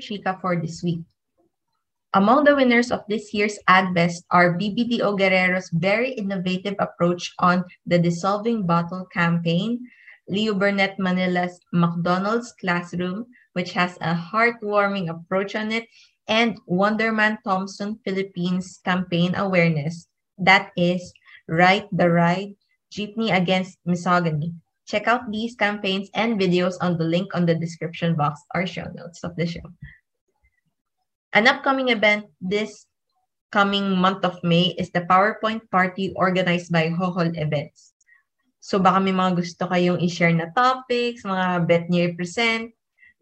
Chica for this week. Among the winners of this year's AdVest are BBDO Guerrero's very innovative approach on the Dissolving Bottle campaign, Leo Burnett Manila's McDonald's Classroom, which has a heartwarming approach on it, and Wonderman Thompson Philippines campaign awareness, that is, Right the Ride, Jeepney Against Misogyny. Check out these campaigns and videos on the link on the description box or show notes of the show. An upcoming event this coming month of May is the PowerPoint party organized by Hohol Events. So baka may mga gusto kayong i-share na topics, mga bet niyo i-present.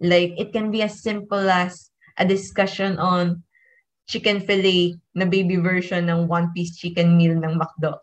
Like, it can be as simple as a discussion on chicken fillet na baby version ng one-piece chicken meal ng McDo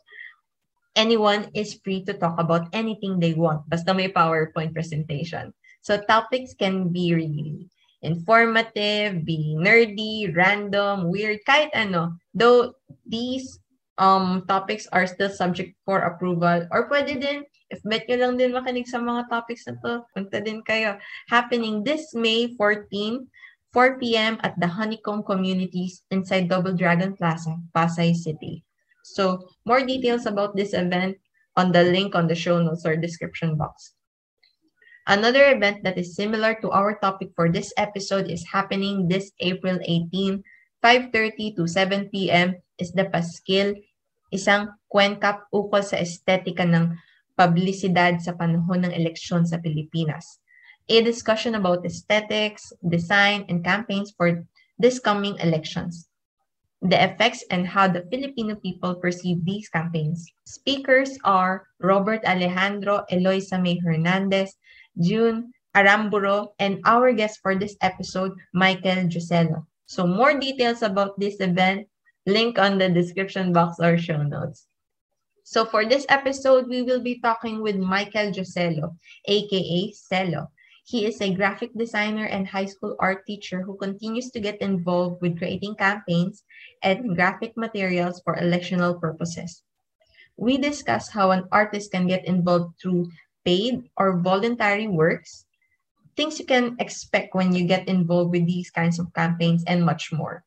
anyone is free to talk about anything they want. Basta may PowerPoint presentation. So topics can be really informative, be nerdy, random, weird, kahit ano. Though these um topics are still subject for approval or pwede din if bet nyo lang din makinig sa mga topics na to, punta din kayo. Happening this May 14, 4 p.m. at the Honeycomb Communities inside Double Dragon Plaza, Pasay City. So more details about this event on the link on the show notes or description box. Another event that is similar to our topic for this episode is happening this April 18, 5.30 to 7 p.m. is the Paskil, isang kwenkap ukol sa estetika ng publisidad sa panahon ng eleksyon sa Pilipinas. A discussion about aesthetics, design, and campaigns for this coming elections the effects and how the Filipino people perceive these campaigns. Speakers are Robert Alejandro, Eloisa May Hernandez, June Aramburo, and our guest for this episode, Michael Giselo. So more details about this event, link on the description box or show notes. So for this episode, we will be talking with Michael Giselo, aka Celo. He is a graphic designer and high school art teacher who continues to get involved with creating campaigns and graphic materials for electional purposes. We discuss how an artist can get involved through paid or voluntary works, things you can expect when you get involved with these kinds of campaigns, and much more.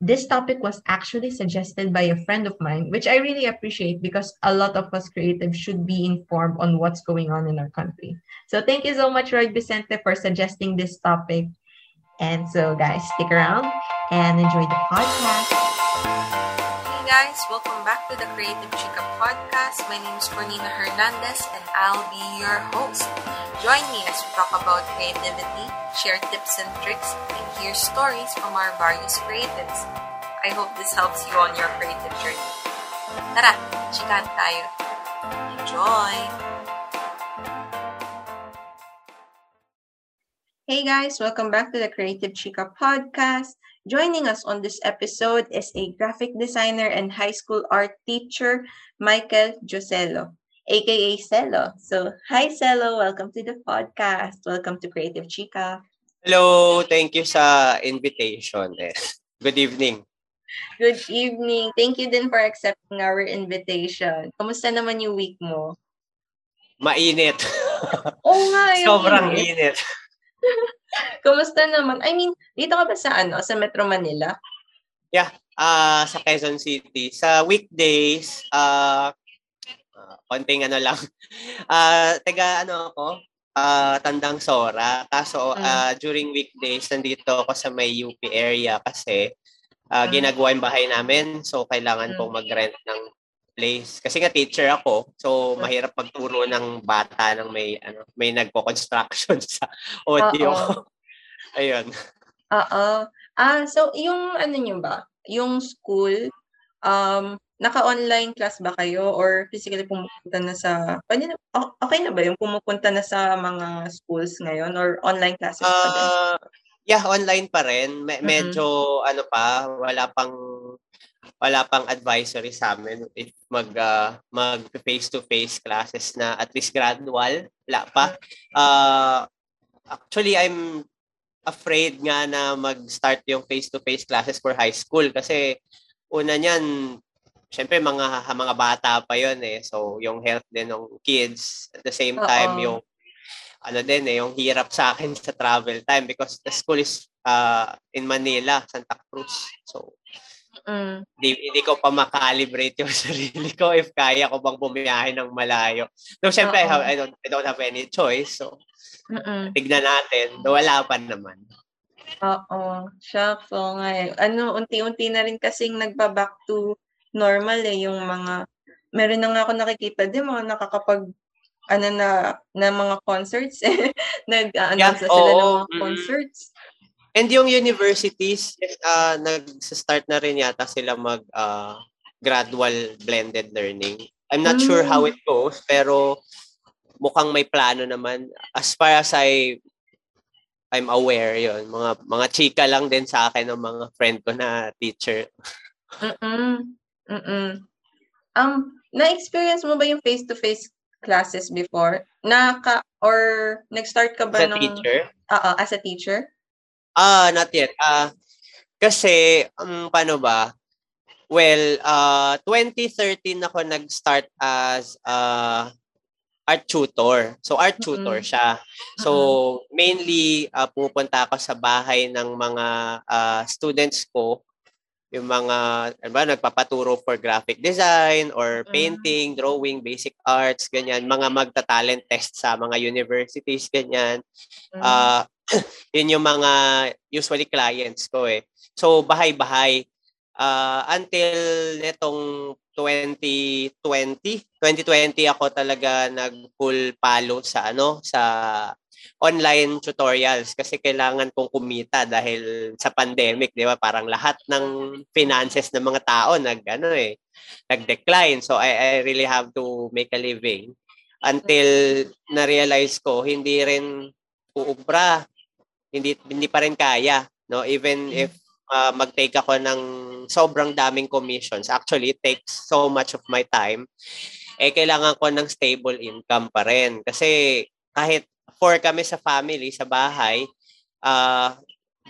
This topic was actually suggested by a friend of mine, which I really appreciate because a lot of us creatives should be informed on what's going on in our country. So thank you so much, Roy Vicente, for suggesting this topic. And so, guys, stick around and enjoy the podcast. Welcome back to the Creative Chica podcast. My name is Cornina Hernandez and I'll be your host. Join me as we talk about creativity, share tips and tricks, and hear stories from our various creatives. I hope this helps you on your creative journey. Tara, chikan tayo. Enjoy! Hey guys, welcome back to the Creative Chica podcast. Joining us on this episode is a graphic designer and high school art teacher, Michael Joselo. aka Celo. So, hi Celo, welcome to the podcast. Welcome to Creative Chica. Hello, thank you sa invitation. Eh. Good evening. Good evening. Thank you din for accepting our invitation. Kumusta naman yung week mo? Mainit. Oo nga. Sobrang init. init. Kumusta naman? I mean, dito ka ba sa ano? Sa Metro Manila? Yeah, uh, sa Quezon City. Sa weekdays, uh, konting ano lang. Uh, taga ano ako, uh, Tandang Sora. Kaso uh, during weekdays, nandito ako sa may UP area kasi uh, ginagawa yung bahay namin. So, kailangan pong mag-rent ng place. Kasi nga teacher ako, so mahirap pagturo ng bata ng may ano, may nagko-construction sa audio. Ayun. Oo. Ah, so yung ano niyo ba? Yung school um naka-online class ba kayo or physically pumupunta na sa pwede na, okay na ba yung pumupunta na sa mga schools ngayon or online classes pa din? Uh, yeah, online pa rin. Me- mm-hmm. medyo ano pa, wala pang wala pang advisory sa amin if mag uh, mag face to face classes na at least gradual wala pa uh, actually I'm afraid nga na mag-start yung face to face classes for high school kasi una niyan syempre mga mga bata pa yon eh. So yung health din ng kids at the same time Uh-oh. yung ano din eh, yung hirap sa akin sa travel time because the school is uh, in Manila, Santa Cruz. So, Mm. hindi, hindi ko pa makalibrate yung sarili ko if kaya ko bang bumiyahe ng malayo. No, syempre, I, have, I, don't, I don't have any choice. So, Mm-mm. tignan natin. Do wala pa naman. Oo. Shucks, oo nga eh. Ano, unti-unti na rin kasing nagba-back to normal eh, yung mga, meron na nga ako nakikita din, mga nakakapag, ano na, na mga concerts eh. Nag-announce Yeah, na sila ng oo. mga Mm. concerts. And yung universities, uh, nag-start na rin yata sila mag uh, gradual blended learning. I'm not sure how it goes, pero mukhang may plano naman. As far as I I'm aware yon mga mga chika lang din sa akin ng mga friend ko na teacher. Mm-mm. Mm-mm. Um, na-experience mo ba yung face-to-face classes before? Naka, or nag-start ka ba As a nung, teacher, Oo, as a teacher? Ah, not yet. Ah, kasi um, paano ba? Well, uh 2013 ako nag-start as uh art tutor. So art tutor Mm-mm. siya. So mainly uh, pupunta ako sa bahay ng mga uh, students ko yung mga ano ba nagpapaturo for graphic design or Mm. painting, drawing, basic arts, ganyan, mga magta-talent test sa mga universities ganyan. Mm. Ah, yun yung mga usually clients ko eh. So bahay-bahay Ah, until netong 2020, 2020 ako talaga nag full palo sa ano sa online tutorials kasi kailangan kong kumita dahil sa pandemic, 'di ba? Parang lahat ng finances ng mga tao nag ano eh, nag-decline. So I I really have to make a living until na-realize ko hindi rin uubra. Hindi hindi pa rin kaya, no? Even if uh, mag-take ako ng sobrang daming commissions. Actually, it takes so much of my time. Eh, kailangan ko ng stable income pa rin. Kasi kahit four kami sa family, sa bahay, uh,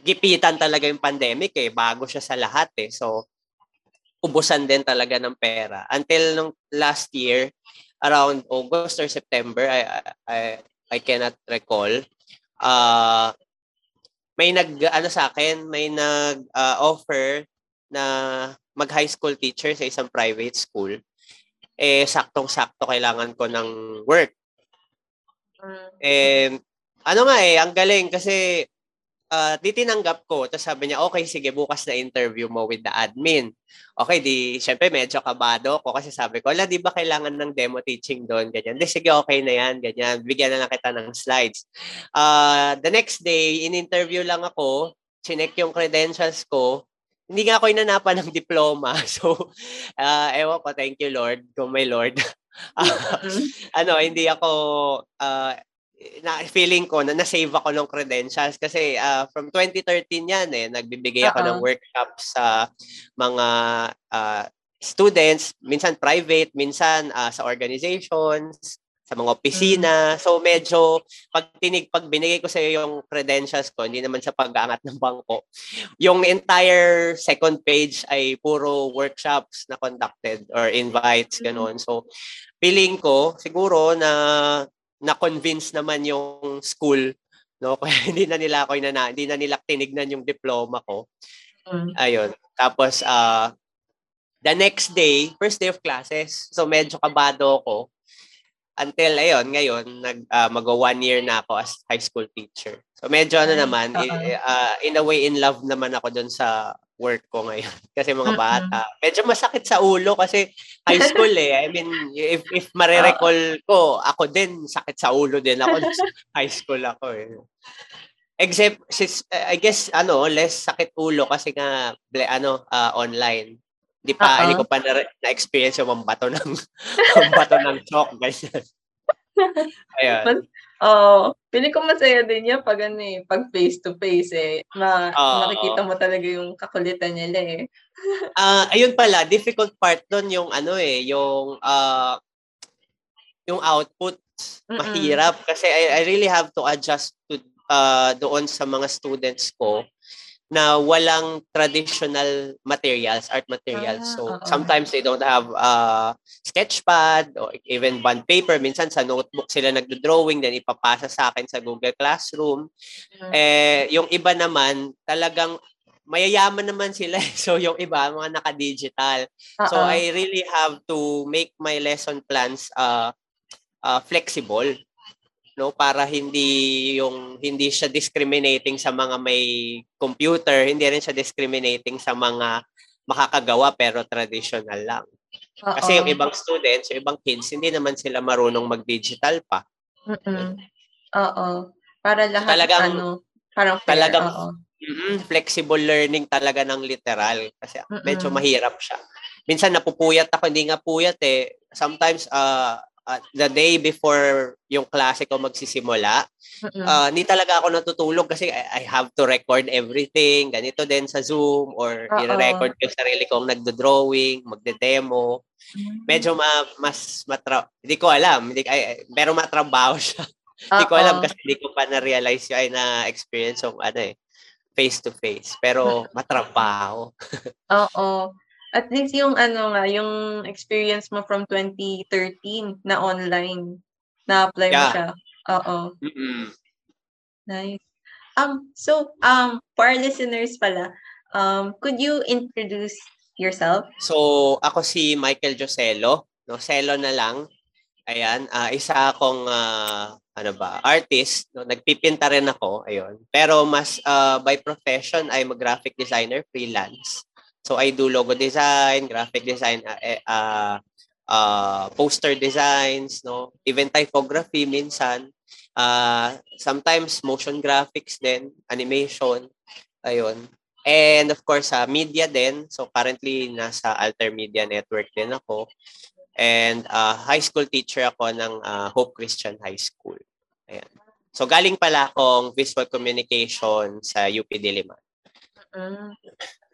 gipitan talaga yung pandemic eh. Bago siya sa lahat eh. So, ubusan din talaga ng pera. Until nung last year, around August or September, I, I, I cannot recall, uh, may nag ano sa akin, may nag uh, offer na mag high school teacher sa isang private school. Eh saktong-sakto kailangan ko ng work. Eh ano nga eh, ang galing kasi uh, di tinanggap ko. Tapos sabi niya, okay, sige, bukas na interview mo with the admin. Okay, di, syempre medyo kabado ako kasi sabi ko, ala, di ba kailangan ng demo teaching doon? Ganyan. Di, sige, okay na yan, ganyan. Bigyan na lang kita ng slides. Uh, the next day, in-interview lang ako, chinek yung credentials ko, hindi nga ako inanapan ng diploma. So, uh, ewan ko, thank you Lord, kung may Lord. ano, hindi ako, uh, na feeling ko na na-save ako ng credentials kasi uh, from 2013 yan eh nagbibigay ako Uh-oh. ng workshops sa mga uh, students minsan private minsan uh, sa organizations sa mga opisina. So medyo pag tinig pag binigay ko sa iyo yung credentials ko hindi naman sa pag-aangat ng bangko. Yung entire second page ay puro workshops na conducted or invites ganon so feeling ko siguro na na-convince naman yung school no? Kaya hindi na nila ako inana, hindi na nila tinignan yung diploma ko. Mm. ayun. Tapos uh, the next day first day of classes. So medyo kabado ako until ayun ngayon nag uh, mag one year na ako as high school teacher. So medyo ano Ay, naman oo. i- uh, in a way in love naman ako doon sa work ko ngayon. Kasi mga bata medyo masakit sa ulo kasi high school eh. I mean if if mare-recall ko ako din sakit sa ulo din ako nung high school ako eh. Except sis, I guess ano less sakit ulo kasi nga ble, ano ah, online di pa Oo. hindi ko pa na, na-experience yung mambato ng mambato ng chalk ganyan Ayun. Oo. Pili ko masaya din yan pag ano eh, pag face to face eh. Ma- Oo. makikita mo talaga yung kakulitan nila eh. Ah, ayun pala, difficult part doon yung ano eh, yung ah yung output Mm-mm. mahirap kasi I, I really have to adjust to uh, doon sa mga students ko na walang traditional materials, art materials. Ah, so oo. sometimes they don't have uh, sketchpad or even bond paper. Minsan sa notebook sila nagdo-drawing then ipapasa sa akin sa Google Classroom. Mm. Eh yung iba naman talagang mayayaman naman sila. So yung iba mga naka-digital. So Oo. I really have to make my lesson plans uh, uh, flexible no para hindi yung hindi siya discriminating sa mga may computer, hindi rin siya discriminating sa mga makakagawa pero traditional lang. Kasi Oo. yung ibang students, yung ibang kids, hindi naman sila marunong mag-digital pa. Mm-mm. Oo. Para lahat Talagang- ano, parang fair. talagang- mm Flexible learning talaga ng literal kasi Mm-mm. medyo mahirap siya. Minsan napupuyat ako, hindi nga puyat eh. Sometimes uh, uh, the day before yung klase ko magsisimula, uh, hindi talaga ako natutulog kasi I, I have to record everything. Ganito din sa Zoom or Oo. i-record ko yung sarili kong nagdo-drawing, magde-demo. Medyo ma, mas matra hindi ko alam, hindi ay, pero matrabaho siya. Hindi ko alam kasi hindi ko pa na-realize yung ay na-experience yung ano eh face to face. Pero matrabaho. Oo. At least yung ano nga, yung experience mo from 2013 na online, na-apply mo Yeah. siya. Oo. Mm-mm. Nice. Um, so, um, for our listeners pala, um, could you introduce yourself? So, ako si Michael Joselo, no? Selo na lang. Ayan, ah, isa akong ah, ano ba, artist, no? Nagpipinta rin ako, ayun. Pero mas ah, by profession I'm a graphic designer freelance. So I do logo design, graphic design, eh, ah, ah, poster designs, no? Even typography minsan. Ah, sometimes motion graphics din, animation. Ayun. And of course, sa media din. So currently nasa Alter Media Network din ako. And uh, high school teacher ako ng uh, Hope Christian High School. Ayan. So galing pala akong visual communication sa UP Diliman. Mm.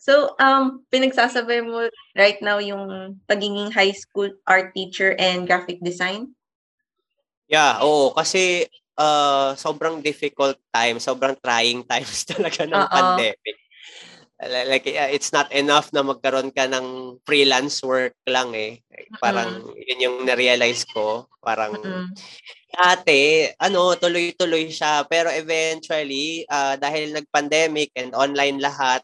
So, um, pinagsasabay mo right now yung pagiging high school art teacher and graphic design? Yeah, oo. Kasi uh, sobrang difficult time, sobrang trying times talaga ng Oo. pandemic. Li- Like, uh, it's not enough na magkaroon ka ng freelance work lang eh. Parang yun yung na-realize ko. Parang Mm-mm. dati, ano, tuloy-tuloy siya. Pero eventually, ah, dahil nag-pandemic and online lahat,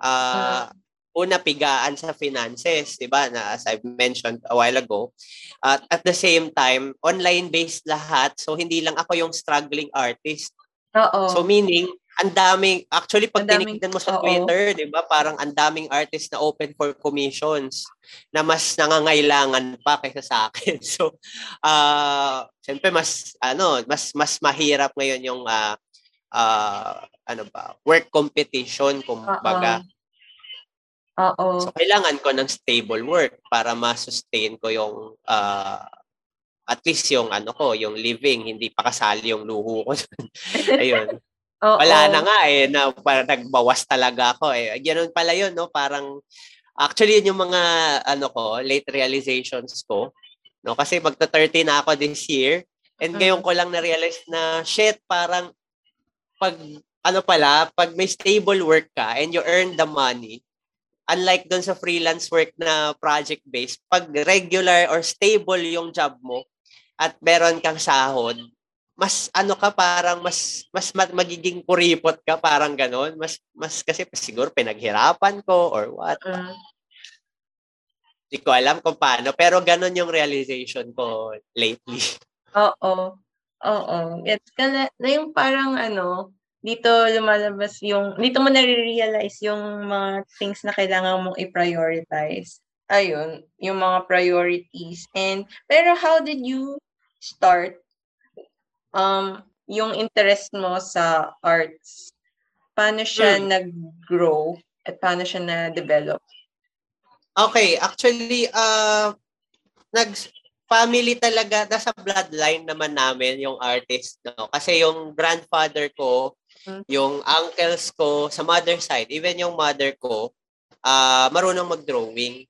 ah, una pigaan sa finances, 'di ba? Na as I've mentioned a while ago. At at the same time, online-based lahat. So hindi lang ako yung struggling artist. Oo. So meaning, ang daming actually pag Ang daming- tinignan mo sa oo. Twitter, 'di ba? Parang ang daming artists na open for commissions na mas nangangailangan pa kaysa sa akin. So, ah, syempre mas ano, mas mas mahirap ngayon yung ah ah, ano ba, work competition kumbaga. Oo. So kailangan ko ng stable work para ma-sustain ko yung ah, at least yung ano ko, yung living, hindi pa kasali yung luho ko. Ayun. Oo. Wala na nga eh, na parang nagbawas talaga ako eh. Ganun pala yun, no? Parang, actually yun yung mga, ano ko, late realizations ko. No? Kasi magta-30 na ako this year. And Mm. ngayon ko lang na-realize na, shit, parang, pag, ano pala, pag may stable work ka and you earn the money, unlike doon sa freelance work na project-based, pag regular or stable yung job mo, at meron kang sahod, mas ano ka parang mas mas ma- magiging kuripot ka parang ganon mas mas kasi siguro pinaghirapan ko or what Mm. hindi ko alam kung paano pero ganon yung realization ko lately Oo. Oo. It's kana na yung parang ano, dito lumalabas yung, dito mo nare-realize yung mga things na kailangan mong i-prioritize. Ayun, yung mga priorities. And, pero how did you start um yung interest mo sa arts? Paano siya Hmm. nag-grow at paano siya na-develop? okay actually uh nag family talaga nasa bloodline naman namin yung artist no kasi yung grandfather ko Mm. yung uncles ko sa mother side even yung mother ko ah marunong mag-drawing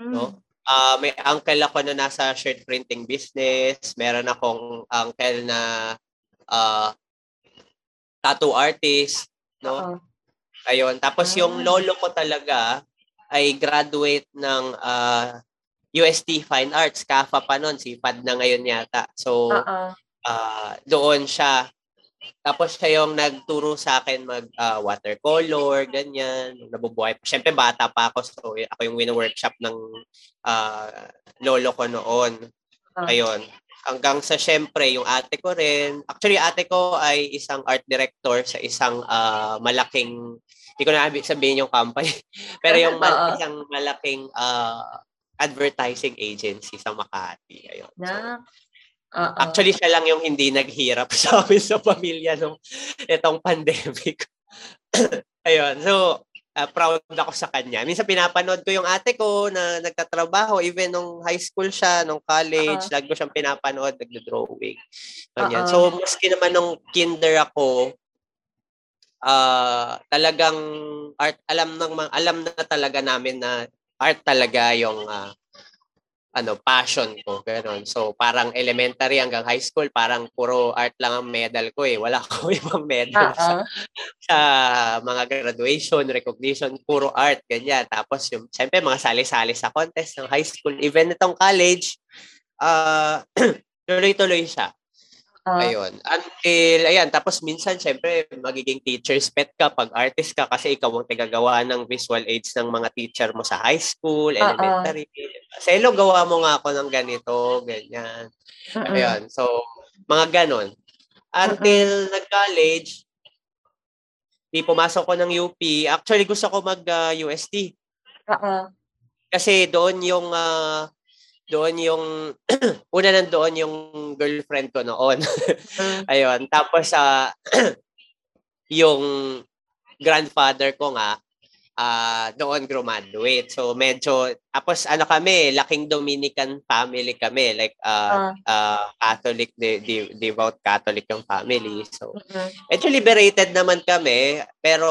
No? Ah, may uncle ako na nasa shirt printing business. Meron akong uncle na ah, tattoo artist, no? Oo. Ayun. Tapos yung lolo ko talaga ay graduate ng ah, UST Fine Arts. CAFA pa nun. Sipad na ngayon yata. So, Oo. ah, doon siya. Tapos siya yung nagturo sa akin mag ah, watercolor, ganyan. Nabubuhay. Siyempre, bata pa ako. So, ako yung wino-workshop ng ah, lolo ko noon. Ah. Ayun. Hanggang sa syempre, yung ate ko rin. Actually, ate ko ay isang art director sa isang ah, malaking, hindi ko na sabihin yung company, pero yung mal- isang malaking ah, advertising agency sa Makati. Ayun. So, Oo. Actually, siya lang yung hindi naghirap sa amin sa pamilya nung itong pandemic. Ayun. So, ah, proud ako sa kanya. Minsan pinapanood ko yung ate ko na nagtatrabaho. Even nung high school siya, nung college, Oo. lagi ko siyang pinapanood, nagdo-drawing. Ganyan. So, maski naman nung kinder ako, ah talagang art alam ng alam na talaga namin na art talaga yung ah, ano passion ko ganun. So parang elementary hanggang high school parang puro art lang ang medal ko eh. Wala ko ibang medal sa, Oo. sa mga graduation recognition puro art ganyan. Tapos yung siyempre mga sali-sali sa contest ng high school. Even nitong college ah tuloy-tuloy siya Oo. Ayun. Until, ayan, tapos minsan, syempre, magiging teacher's pet ka pag artist ka kasi ikaw ang tagagawa ng visual aids ng mga teacher mo sa high school, elementary. Selo, gawa mo nga ako ng ganito, ganyan. Mm-mm. Ayun. So, mga ganon. Until nag-college, di pumasok ko ng UP. Actually, gusto ko mag-UST. Oo. Kasi doon yung ah, doon yung una nandoon yung girlfriend ko noon. Mm. Ayun. Tapos sa yung grandfather ko nga ah doon graduate. So medyo tapos ano kami, laking Dominican family kami, like ah ah, Catholic de, de- devout Catholic yung family. So Mm-mm. medyo liberated naman kami, pero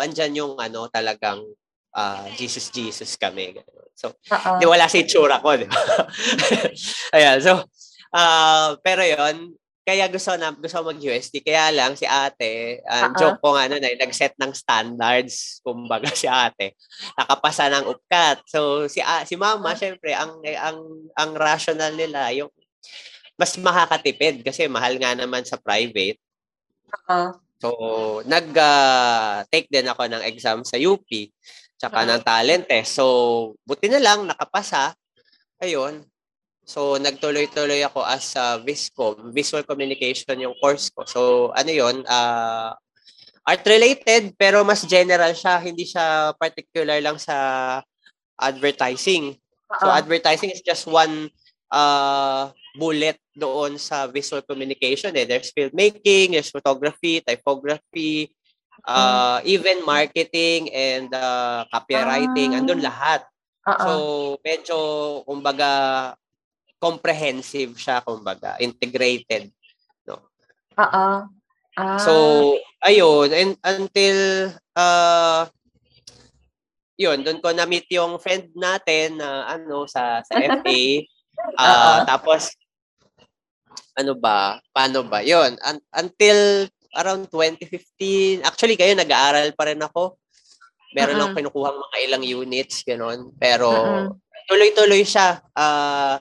andyan yung ano talagang ah, Jesus Jesus kami. So. Di wala sa itsura ko, di ba? Ayan, so, ah pero yon kaya gusto na gusto mag-USD. Kaya lang si ate, ang Oo. joke ko nga nun ay nag-set ng standards, kumbaga si ate, nakapasa ng UPCAT. So si a- si mama, syempre, ang ang ang rational nila yung mas makakatipid kasi mahal nga naman sa private. Oo. So, nag-take din ako ng exam sa UP, tsaka Ah. ng talent test. So, buti na lang, nakapasa. Ayun. So, nagtuloy-tuloy ako as a Viscom, Visual Communication yung course ko. So, ano yun, ah, art-related, pero mas general siya. Hindi siya particular lang sa advertising. So, Oo. advertising is just one uh, bullet doon sa visual communication. Eh. There's filmmaking, there's photography, typography, uh, even marketing and uh, copywriting. Ah. Andun lahat. Oo. So, medyo, kumbaga, comprehensive siya, kumbaga, integrated. Oo. Ah. So, ayun, and until, uh, yun, doon ko na-meet yung friend natin na ano sa sa FA. Oo. tapos ano ba? Paano ba? Yun, un- until around 2015. Actually, kayo nag-aaral pa rin ako. Meron Mm-mm. lang kinukuhang mga ilang units, gano'n. Pero Mm-mm. tuloy-tuloy siya ah,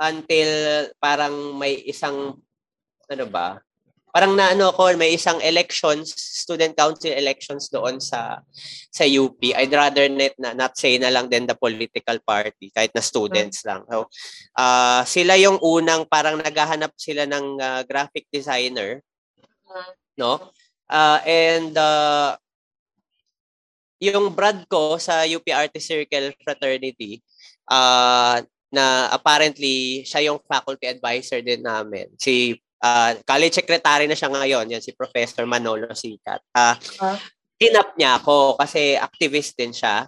until parang may isang ano ba? Parang na ano ko, may isang elections, student council elections doon sa sa UP. I'd rather not, na, not say na lang din the political party kahit na students lang. So, ah sila yung unang parang naghahanap sila ng ah, graphic designer, no? Ah, and ah, yung brad ko sa UP Artist Circle Fraternity, ah na apparently siya yung faculty advisor din namin. Si ah, college secretary na siya ngayon, yan si Professor Manolo Sikat. Ah, Ah. tinap niya ako kasi activist din siya.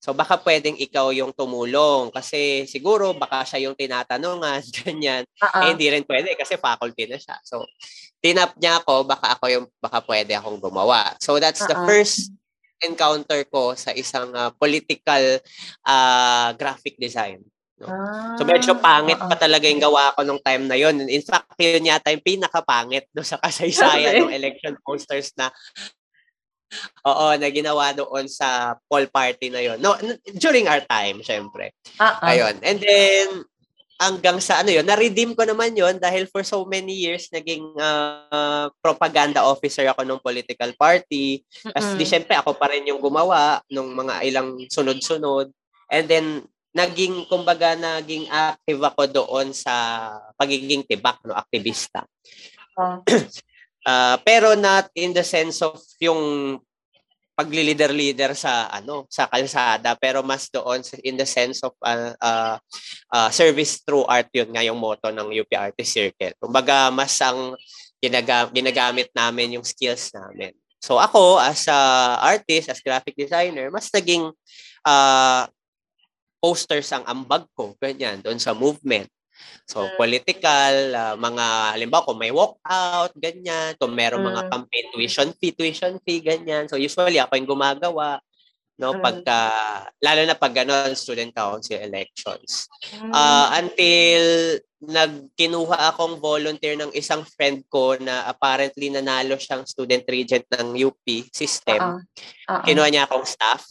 So baka pwedeng ikaw yung tumulong kasi siguro baka siya yung tinatanungan, ganyan. Oo. Eh, hindi rin pwede kasi faculty na siya. So, tinap niya ako, baka ako yung, baka pwede akong gumawa. So, that's the Oo. first encounter ko sa isang ah, political ah, graphic design. Ah. So, medyo pangit Oo. pa talaga yung gawa ko nung time na yun. In fact, yun yata yung pinakapangit no, sa kasaysayan Okay. ng election posters na Oo, na ginawa doon sa poll party na yon. No, during our time, syempre. Uh-uh. Ayun. And then, hanggang sa ano yun, na-redeem ko naman yon dahil for so many years naging uh, propaganda officer ako ng political party. Kasi di syempre ako pa rin yung gumawa nung mga ilang sunod-sunod. And then naging kumbaga naging active ako doon sa pagiging tibak no aktivista. Uh. uh, pero not in the sense of yung pagli-leader-leader sa ano sa kalsada pero mas doon in the sense of uh, uh, uh, service through art yun nga yung motto ng UP Artist Circle. Kumbaga mas ang ginaga- ginagamit namin yung skills namin. So ako as a artist, as graphic designer, mas naging uh, posters ang ambag ko ganyan doon sa movement. So, mm. political, uh, mga, halimbawa, kung may walkout, ganyan. Kung meron mga mm. campaign tuition fee, tuition fee, ganyan. So, usually, ako yung gumagawa. No, mm. pagka, lalo na pag gano'n, student council elections. Uh, until nagkinuha akong volunteer ng isang friend ko na apparently nanalo siyang student regent ng UP system. Uh-uh. Uh-uh. Kinuha niya akong staff.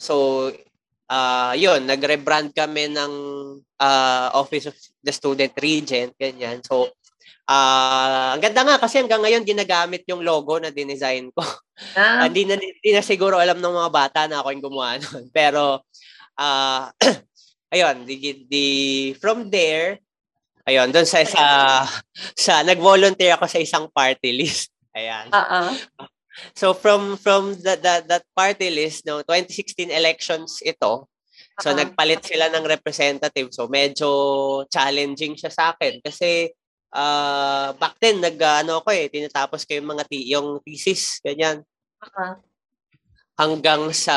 So, uh, yun, nag-rebrand kami ng uh, Office of the Student Regent, ganyan. So, uh, ang ganda nga kasi hanggang ngayon ginagamit yung logo na dinesign ko. Ah. Hindi uh, na, di na siguro alam ng mga bata na ako yung gumawa nun. Pero, uh, ayun, di, di, from there, ayun, doon sa, sa, sa, nag-volunteer ako sa isang party list. Ayan. Uh-uh. So from from that that, that party list no 2016 elections ito. So uh-huh. nagpalit sila ng representative. So medyo challenging siya sa akin kasi uh, back then nag ano ko eh tinatapos ko yung mga t- yung thesis ganyan. Uh-huh. Hanggang sa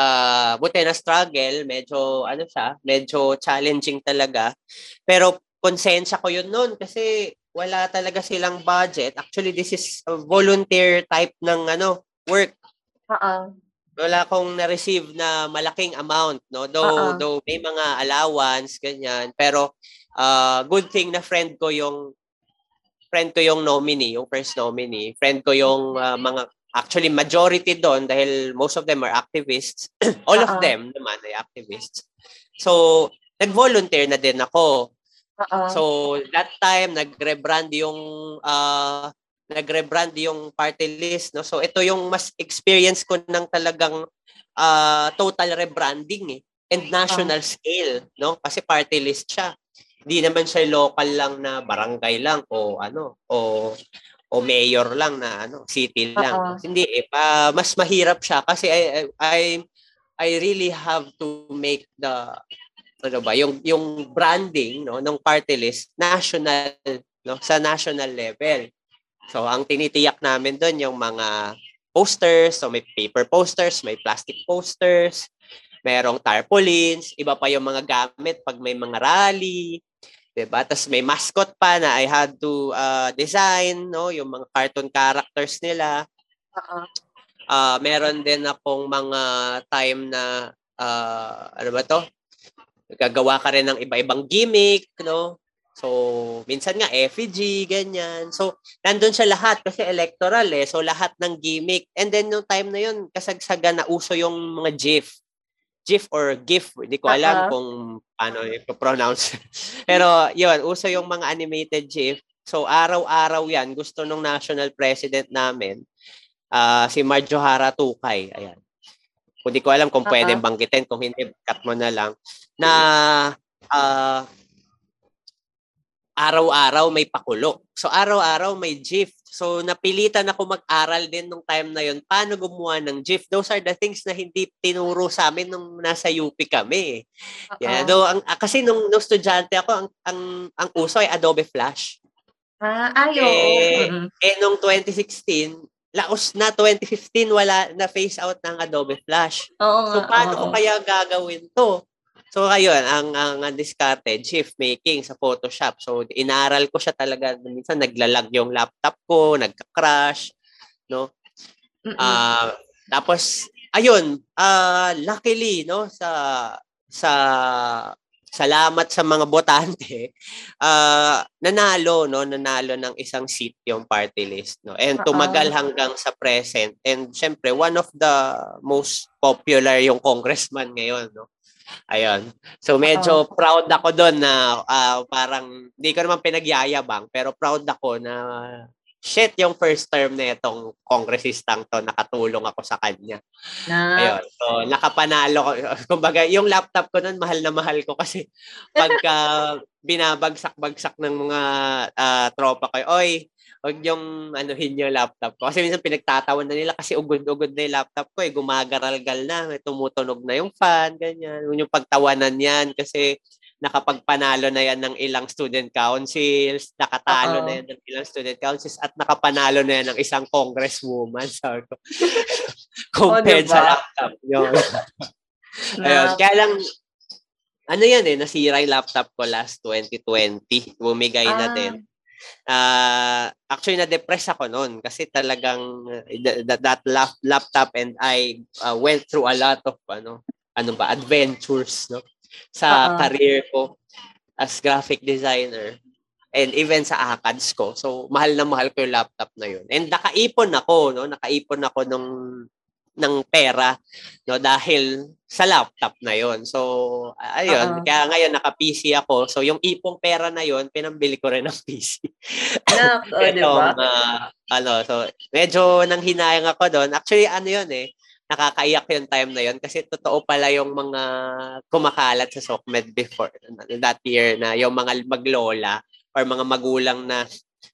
buti na struggle, medyo ano siya, medyo challenging talaga. Pero konsensya ko yun noon kasi wala talaga silang budget. Actually, this is a volunteer type ng ano work. Oo. Wala akong na-receive na malaking amount, no? Though, Uh-oh. though may mga allowance, ganyan. Pero, uh, good thing na friend ko yung friend ko yung nominee, yung first nominee. Friend ko yung uh, mga actually majority doon dahil most of them are activists. All Uh-oh. of them naman ay activists. So, nag-volunteer na din ako. Uh-oh. So, that time, nag-rebrand yung uh, nag-rebrand yung party list no? So ito yung mas experience ko ng talagang uh, total rebranding eh and national uh-huh. scale no? Kasi party list siya. Hindi naman siya local lang na barangay lang o ano o o mayor lang na ano city lang. Uh-huh. hindi eh pa, mas mahirap siya kasi I, I I really have to make the ano ba yung yung branding no ng party list national no? Sa national level So, ang tinitiyak namin doon yung mga posters. So, may paper posters, may plastic posters, merong tarpaulins, iba pa yung mga gamit pag may mga rally. Diba? Tapos may mascot pa na I had to uh, design, no? yung mga cartoon characters nila. Uh-huh. Uh, meron din akong mga time na, uh, ano ba to? Gagawa ka rin ng iba-ibang gimmick, no? So, minsan nga effigy, ganyan. So, nandun siya lahat kasi electoral eh. So, lahat ng gimmick. And then, yung time na yun, kasagsagan na uso yung mga GIF. GIF or GIF. Hindi ko alam uh-huh. kung paano i-pronounce. Pero, yun, uso yung mga animated GIF. So, araw-araw yan. Gusto nung national president namin, uh, si Marjo Hara Tukay. Ayan. Kung di ko alam kung uh-huh. pwede banggitin, kung hindi, cut mo na lang. Na, uh, araw-araw may pakulo. So araw-araw may GIF. So napilitan ako mag-aral din nung time na yon paano gumawa ng GIF. Those are the things na hindi tinuro sa amin nung nasa UP kami. Uh-oh. Yeah, though ang kasi nung, nung estudyante ako ang ang ang uso ay Adobe Flash. Ah, ayo. Eh, mm-hmm. eh nung 2016, laos na 2015 wala na phase out ng Adobe Flash. Oo, so paano oo. ko kaya gagawin 'to? So ayun, ang ang, ang diskarte, shift making sa Photoshop. So inaral ko siya talaga. Minsan naglalag yung laptop ko, nagka-crash, no? Ah, uh, tapos ayun, uh, luckily no sa sa salamat sa mga botante, uh, nanalo, no? Nanalo ng isang seat yung party list, no? And tumagal hanggang sa present. And syempre, one of the most popular yung congressman ngayon, no? Ayun. So medyo Uh-oh. proud ako doon na uh, parang hindi ko naman pinagyayabang pero proud ako na shit yung first term na itong congressistang to, nakatulong ako sa kanya. Na. Ayun. So, nakapanalo ko. Kumbaga, yung laptop ko nun, mahal na mahal ko kasi pagka binabagsak-bagsak ng mga uh, tropa ko, oy, huwag yung anuhin yung laptop ko. Kasi minsan pinagtatawan na nila kasi ugod-ugod na yung laptop ko eh. Gumagaralgal na. Tumutunog na yung fan, ganyan. Yung pagtawanan yan kasi nakapagpanalo na yan ng ilang student councils, nakatalo Uh-oh. na yan ng ilang student councils, at nakapanalo na yan ng isang congresswoman. Sabi ko, compared oh, diba? sa laptop. Yun. Ayun. Kaya lang, ano yan eh, nasira yung laptop ko last 2020. Bumigay ah. na din. Uh, actually, na-depress ako noon kasi talagang that, that laptop and I uh, went through a lot of ano, ano ba, adventures, no? sa uh-huh. career ko as graphic designer and even sa ACADS ko. So, mahal na mahal ko yung laptop na yun. And nakaipon ako, no? Nakaipon ako nung ng pera no dahil sa laptop na yon. So ayun, uh-huh. kaya ngayon naka-PC ako. So yung ipong pera na yon, pinambili ko rin ng PC. Na, oh, diba? Uh, ano, so medyo nang hinayang ako doon. Actually ano yon eh, nakakaiyak yung time na yon kasi totoo pala yung mga kumakalat sa SOCMED before that year na yung mga maglola or mga magulang na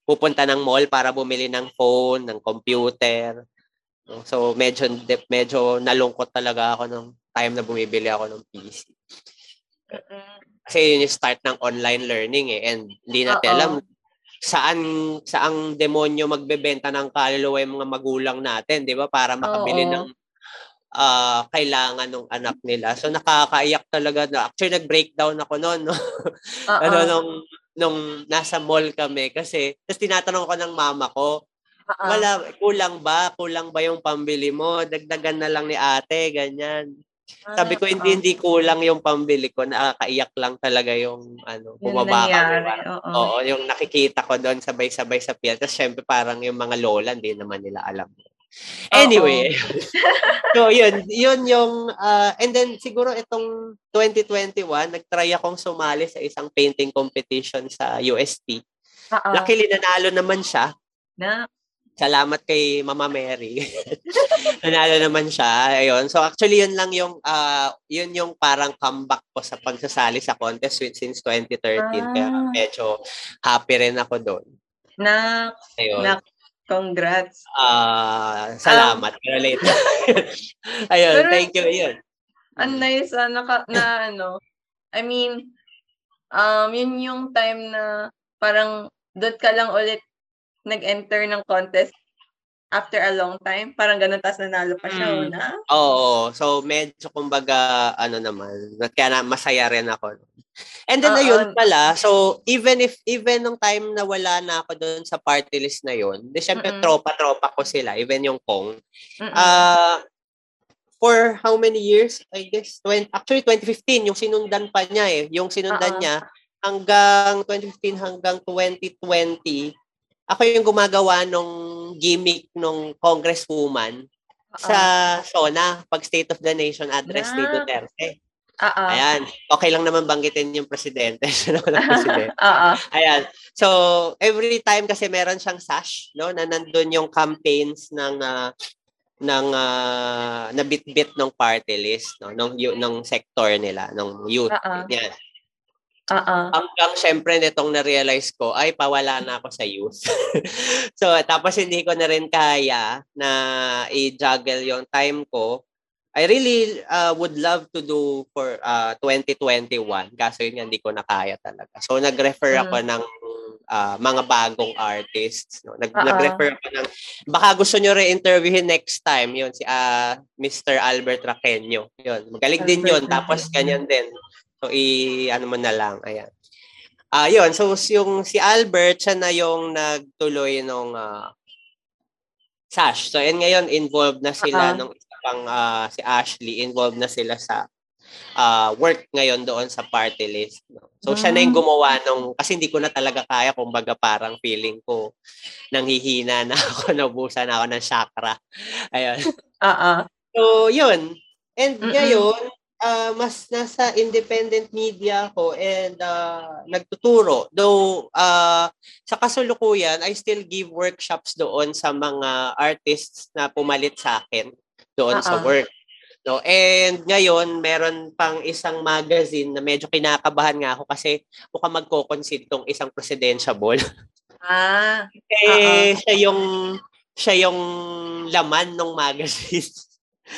pupunta ng mall para bumili ng phone, ng computer. So medyo medyo nalungkot talaga ako nung time na bumibili ako ng PC. Kasi yun yung start ng online learning eh and hindi natin alam saan saang demonyo magbebenta ng kaluluwa yung mga magulang natin, 'di ba? Para makabili Oo. ng uh, kailangan ng anak nila. So nakakaiyak talaga na actually nag-breakdown ako noon no. ano nung nung nasa mall kami kasi tapos tinatanong ko ng mama ko Uh-oh. wala kulang ba kulang ba yung pambili mo dagdagan na lang ni ate ganyan sabi ko hindi hindi kulang yung pambili ko nakakaiyak lang talaga yung ano bumaba Oo. Oo, yung nakikita ko doon sabay-sabay sa pier. Tapos syempre parang yung mga lola hindi naman nila alam. Anyway. so, yun. Yun yung, uh, and then siguro itong 2021, nag-try akong sumali sa isang painting competition sa UST. Uh-oh. Luckily, nanalo naman siya. Na? Salamat kay Mama Mary. nanalo naman siya. Ayun. So actually yun lang yung uh, yun yung parang comeback ko sa pagsasali sa contest since 2013. Ah. Kaya medyo happy rin ako doon. Na, Ayun. na Congrats. Ah, uh, salamat. Um, Pero later. Ayun, pero, thank you. Ayun. Ang nice uh, naka, na ano, I mean, um, yun yung time na parang doon ka lang ulit nag-enter ng contest after a long time. Parang ganun, tapos nanalo pa siya, mm. na? Oo. So, medyo kumbaga, ano naman, kaya na, masaya rin ako. And then, uh, ayun pala, so, even if, even nung time na wala na ako doon sa party list na yun, di syempre, mm-mm. tropa-tropa ko sila, even yung Kong. Ah, uh, for how many years? I guess, 20, actually, 2015, yung sinundan pa niya eh. Yung sinundan uh-uh. niya, hanggang 2015 hanggang 2020, ako yung gumagawa nung gimmick nung congresswoman uh-uh. sa SONA, pag State of the Nation address ni Duterte. Uh-uh. Ayan. Okay lang naman banggitin yung presidente. Siya naman ang presidente. uh-uh. Ayan. So, every time kasi meron siyang sash, no, na nandun yung campaigns ng uh, ng uh, nabitbit ng party list no ng ng sector nila ng youth uh-uh. yan Uh-uh. Hanggang syempre nitong na-realize ko, ay pawala na ako sa youth. so tapos hindi ko na rin kaya na i-juggle yung time ko. I really uh, would love to do for uh, 2021 kaso yun hindi ko na kaya talaga. So nag-refer ako mm. ng uh, mga bagong artists. No? Nag- uh-uh. Nag-refer ako ng, baka gusto nyo re-interviewin next time, yun, si uh, Mr. Albert Raqueño. Yun, magaling din yun. Tapos ganyan din. So, i, ano mo na lang, ayan. Ah, uh, yun. So, yung si Albert, siya na yung nagtuloy nung uh, Sash. So, and ngayon, involved na sila uh-huh. nung isa pang uh, si Ashley, involved na sila sa uh, work ngayon doon sa party list. No? So, siya na yung gumawa nung, kasi hindi ko na talaga kaya, kumbaga parang feeling ko, nanghihina na ako, nabusan na ako ng chakra. Ayun. Uh-uh. So, yun. And Mm-mm. ngayon, uh, mas nasa independent media ako and uh, nagtuturo. Though uh, sa kasulukuyan, I still give workshops doon sa mga artists na pumalit sa akin doon uh-uh. sa work. No, and ngayon meron pang isang magazine na medyo kinakabahan nga ako kasi mukhang magko-concede tong isang presidentiable. Ah. eh uh-uh. siya yung siya yung laman ng magazine.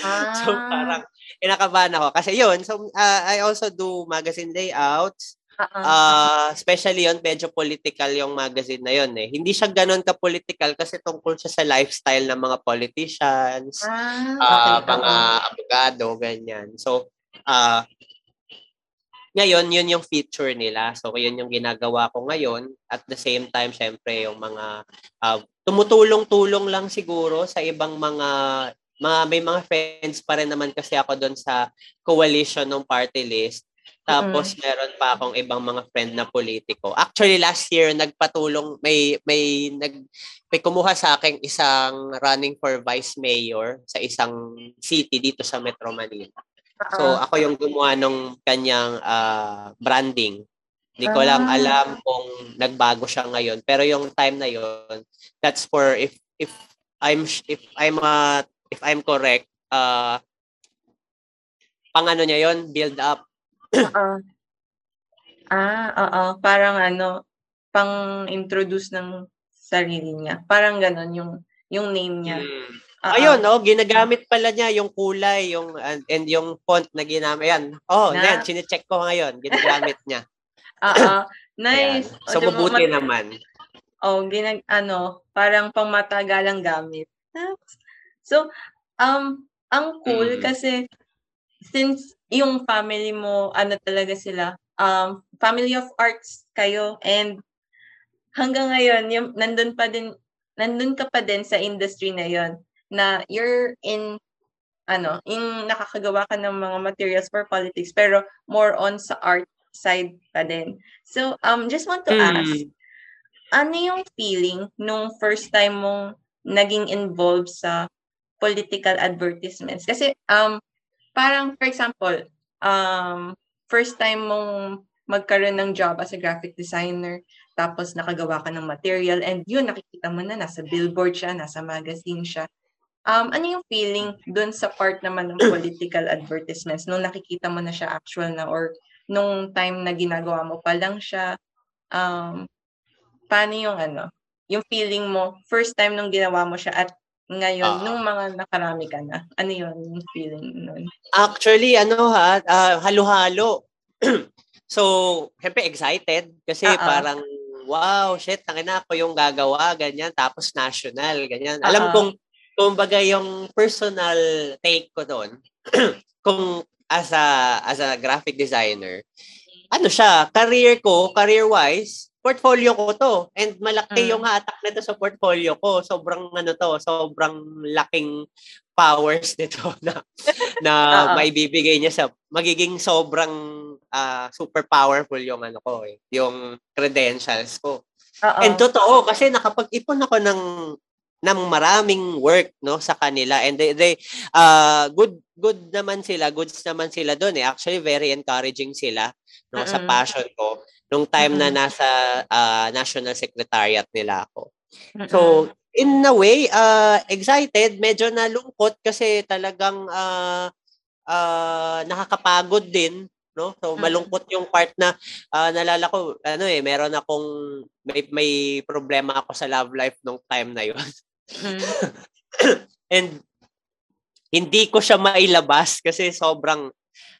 Ah. so parang inakabahan ako. Kasi yun, so uh, I also do magazine layouts. Uh-uh. Uh, especially yon medyo political yung magazine na yon eh. Hindi siya ganoon ka-political kasi tungkol siya sa lifestyle ng mga politicians, ah, okay. uh, mga abogado, ganyan. So, uh, ngayon, yun yung feature nila. So, yun yung ginagawa ko ngayon. At the same time, syempre, yung mga uh, tumutulong-tulong lang siguro sa ibang mga mga may mga friends pa rin naman kasi ako doon sa coalition ng party list. Tapos mm-hmm. meron pa akong ibang mga friend na politiko. Actually last year nagpatulong may may nag may kumuha sa akin isang running for vice mayor sa isang city dito sa Metro Manila. Uh-huh. So ako yung gumawa ng kanyang uh, branding. Hindi ko lang ah. alam kung nagbago siya ngayon, pero yung time na yon that's for if if I'm if I'm a if I'm correct, uh, pang ano niya yon build up. Oo. Ah, oo. Parang ano, pang introduce ng sarili niya. Parang ganon yung yung name niya. Hmm. Uh-oh. Ayun, no, ginagamit pala niya yung kulay, yung and, and yung font na ginamit. Yan. Oh, na, yan, chine-check ko ngayon. Ginagamit niya. Oo. nice. Ayan. So, mabuti mat- naman. Oh, ginag ano, parang pangmatagalang gamit. So, um, ang cool mm. kasi since yung family mo, ano talaga sila, um, family of arts kayo and hanggang ngayon, yung, nandun pa din, nandun ka pa din sa industry na yon na you're in ano, in nakakagawa ka ng mga materials for politics pero more on sa art side pa din. So, um just want to mm. ask, ano yung feeling nung first time mong naging involved sa political advertisements. Kasi um parang for example, um first time mong magkaroon ng job as a graphic designer, tapos nakagawa ka ng material and yun nakikita mo na nasa billboard siya, nasa magazine siya. Um ano yung feeling doon sa part naman ng political advertisements nung nakikita mo na siya actual na or nung time na ginagawa mo pa lang siya? Um paano yung ano, yung feeling mo first time nung ginawa mo siya at ngayon, uh, nung mga nakarami ka na, ano yun yung feeling nun? Actually, ano ha, uh, halo-halo. so, syempre excited kasi uh-uh. parang, wow, shit, tangin na ako yung gagawa, ganyan, tapos national, ganyan. Uh-uh. Alam kong, kumbaga yung personal take ko doon, kung as a, as a graphic designer, ano siya, career ko, career-wise, portfolio ko to. And malaki mm. yung hatak nito sa portfolio ko. Sobrang ano to, sobrang laking powers nito na na may bibigay niya sa magiging sobrang uh, super powerful yung ano ko eh, yung credentials ko. Uh-oh. And totoo kasi nakapag-ipon ako ng ng maraming work no sa kanila and they, they uh good good naman sila goods naman sila doon eh actually very encouraging sila no uh-uh. sa passion ko nung time mm-hmm. na nasa uh, National Secretariat nila ako. Mm-hmm. So, in a way, uh, excited, medyo nalungkot kasi talagang uh, uh, nakakapagod din, no? So, malungkot yung part na uh, nalala ko, ano eh, meron akong may may problema ako sa love life nung time na 'yon. Mm-hmm. And hindi ko siya mailabas kasi sobrang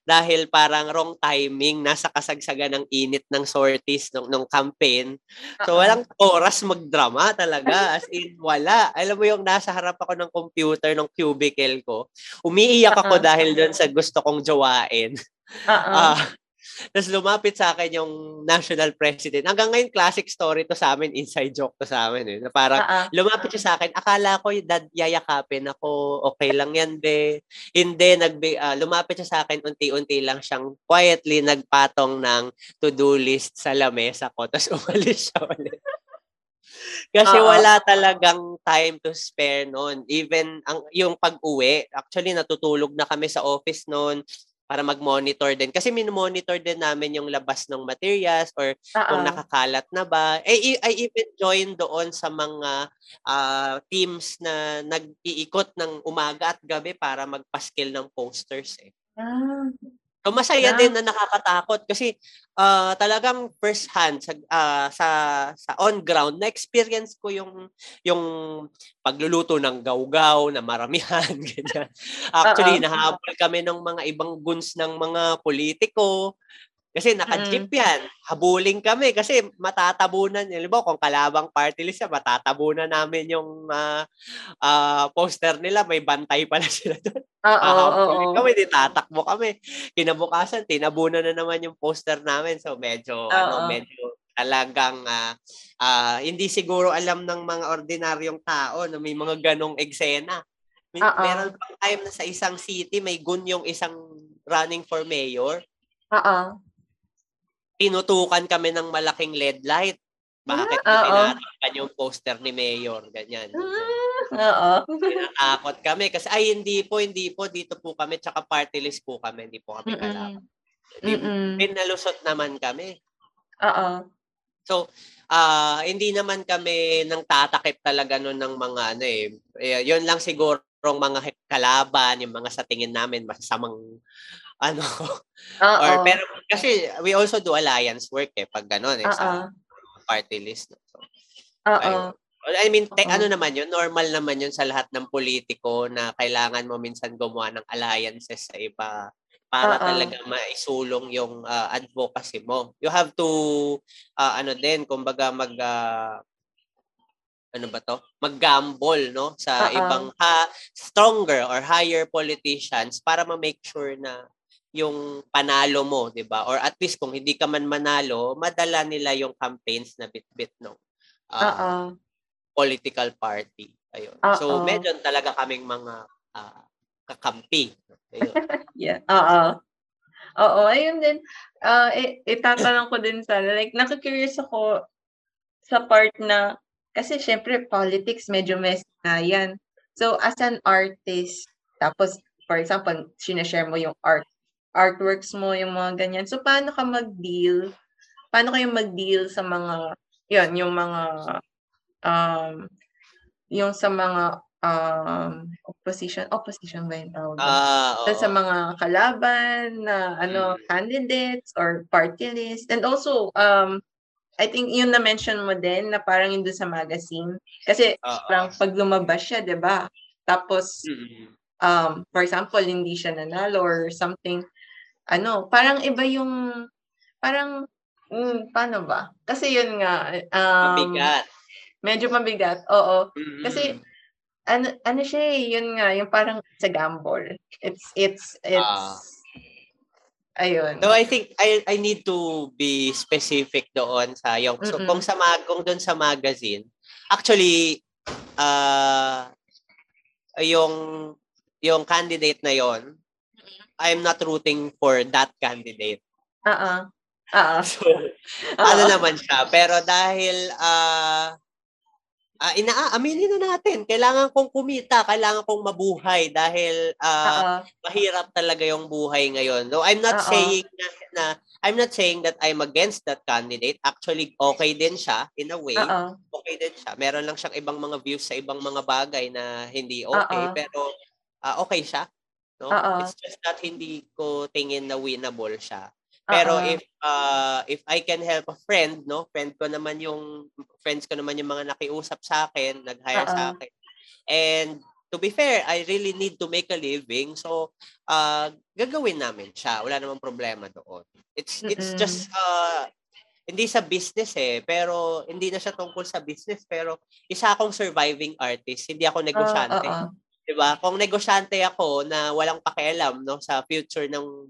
dahil parang wrong timing, nasa kasagsagan ng init ng sorties nung, nung campaign. So, walang oras magdrama talaga. As in, wala. Alam mo yung nasa harap ako ng computer, ng cubicle ko. Umiiyak ako dahil doon sa gusto kong jowain. Uh-uh. Uh, Tapos lumapit sa akin yung national president. Hanggang ngayon, classic story to sa amin, inside joke to sa amin. Eh. Na parang ah. lumapit siya sa akin, akala ko dad yayakapin ako, okay lang yan, be. Hindi, nagbi, ah, lumapit siya sa akin, unti-unti lang siyang quietly nagpatong ng to-do list sa lamesa ko. Tapos umalis siya ulit. Kasi Oo. wala talagang time to spare noon. Even ang yung pag-uwi, actually natutulog na kami sa office noon para mag-monitor din. Kasi min-monitor din namin yung labas ng materials or kung Oo. nakakalat na ba. Eh, I, I even join doon sa mga ah, teams na nag-iikot ng umaga at gabi para magpaskil ng posters eh. Ah, So masaya Yeah. din na nakakatakot kasi ah, talagang first hand sa ah, sa sa on ground na experience ko yung yung pagluluto ng gawgaw na maramihan ganyan. Actually Oo. nahabol kami ng mga ibang guns ng mga politiko kasi naka-jeep yan. Habulin kami kasi matatabunan. Halimbawa, kung kalabang party list siya, matatabunan namin yung ah, ah, poster nila. May bantay pala sila doon. Oo, oo, kami, di tatakbo kami. Kinabukasan, tinabunan na naman yung poster namin. So medyo, ano, Oo. medyo talagang ah, ah, hindi siguro alam ng mga ordinaryong tao na may mga ganong eksena. May, Oo. meron pang time na sa isang city, may gun yung isang running for mayor. Oo. Tinutukan kami ng malaking LED light. Bakit Ah, tinatakpan yung poster ni mayor? Ganyan. Ah, Oo. Tinatakot kami kasi ay hindi po, hindi po dito po kami tsaka party list po kami, hindi po kami kalaban. Pinalusot naman kami. Oo. So, ah hindi naman kami nang tatakip talaga nun ng mga ano eh. Eh, yun lang siguro ang mga kalaban, yung mga sa tingin namin masasamang ano. Oo. or pero kasi we also do alliance work eh pag gano'n eh Oo. sa party list. no? So, Oo. I mean, te- ano naman yun, normal naman yun sa lahat ng politiko na kailangan mo minsan gumawa ng alliances sa iba para Oo. talaga maisulong yung ah, advocacy mo. You have to, ah, ano din, kumbaga mag, ah, ano ba to? Mag-gamble, no? Sa Oo. ibang ha, stronger or higher politicians para ma-make sure na yung panalo mo, 'di ba? Or at least kung hindi ka man manalo, madala nila yung campaigns na bit-bit no. ah, Oo. political party. Ayun. So Oo. medyo talaga kaming mga ah, kakampi. Ayun. Yeah. Oo. Oo, ayun din. I- itatanong ko din sana, like, nakakurious ako sa part na, kasi syempre, politics, medyo messy na yan. So, as an artist, tapos, for example, sinashare mo yung art, artworks mo, yung mga ganyan. So, paano ka mag-deal? Paano kayo mag-deal sa mga, yun, yung mga, um, yung sa mga, um, opposition, opposition ba yung tawag? So, sa mga kalaban na ano Mm. candidates or party list and also um I think yun na mention mo din na parang yun sa magazine kasi Oo. parang pag lumabas siya 'di ba tapos Mm. um for example hindi siya nanalo or something ano parang iba yung parang mm, paano ba kasi yun nga um Mabigat. medyo mabigat oo Mm. kasi ano ano siya eh, yun nga, yung parang sa gamble. It's it's it's Ah. ayun. So I think I I need to be specific doon sa yung so Mm-mm. kung sa mag kung doon sa magazine actually ah yung yung candidate na yon I'm not rooting for that candidate. Oo. Oo. So ano naman siya pero dahil ah ah, inaaminin na natin kailangan kong kumita, kailangan kong mabuhay dahil ah Oo. mahirap talaga yung buhay ngayon. No, I'm not Oo. saying na, na I'm not saying that I'm against that candidate. Actually, okay din siya in a way. Oo. Okay din siya. Meron lang siyang ibang mga views sa ibang mga bagay na hindi okay, Oo. pero ah, okay siya. No? Oo. It's just that hindi ko tingin na winnable siya. Pero Oo. if uh, if I can help a friend, no? Friend ko naman yung friends ko naman yung mga nakiusap sa akin, nag-hire sa Oo. akin. And to be fair, I really need to make a living. So, uh, gagawin namin siya. Wala namang problema doon. It's it's Mm-mm. just uh, hindi sa business eh, pero hindi na siya tungkol sa business, pero isa akong surviving artist, hindi ako negosyante. Oo. 'Di ba? Kung negosyante ako na walang pakialam no sa future ng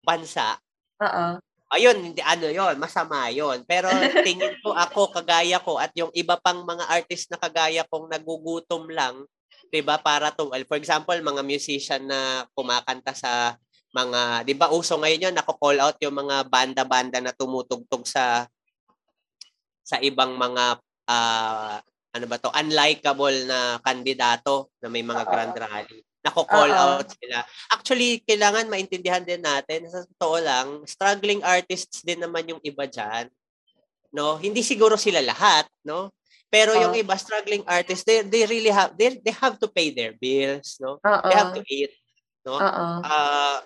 bansa, Oo. Ayun, hindi ano yon masama yon Pero tingin ko ako, kagaya ko, at yung iba pang mga artist na kagaya kong nagugutom lang, 'di ba para to for example mga musician na kumakanta sa mga 'di ba uso ngayon yun nako-call out yung mga banda-banda na tumutugtog sa sa ibang mga uh, ano ba to unlikable na kandidato na may mga grand rally nako-call Uh-oh. out sila. Actually, kailangan maintindihan din natin, sa totoo lang, struggling artists din naman yung iba diyan. No? Hindi siguro sila lahat, no? Pero Uh-oh. yung iba struggling artists, they they really have they they have to pay their bills, no? Uh-oh. They have to eat, no? Uh uh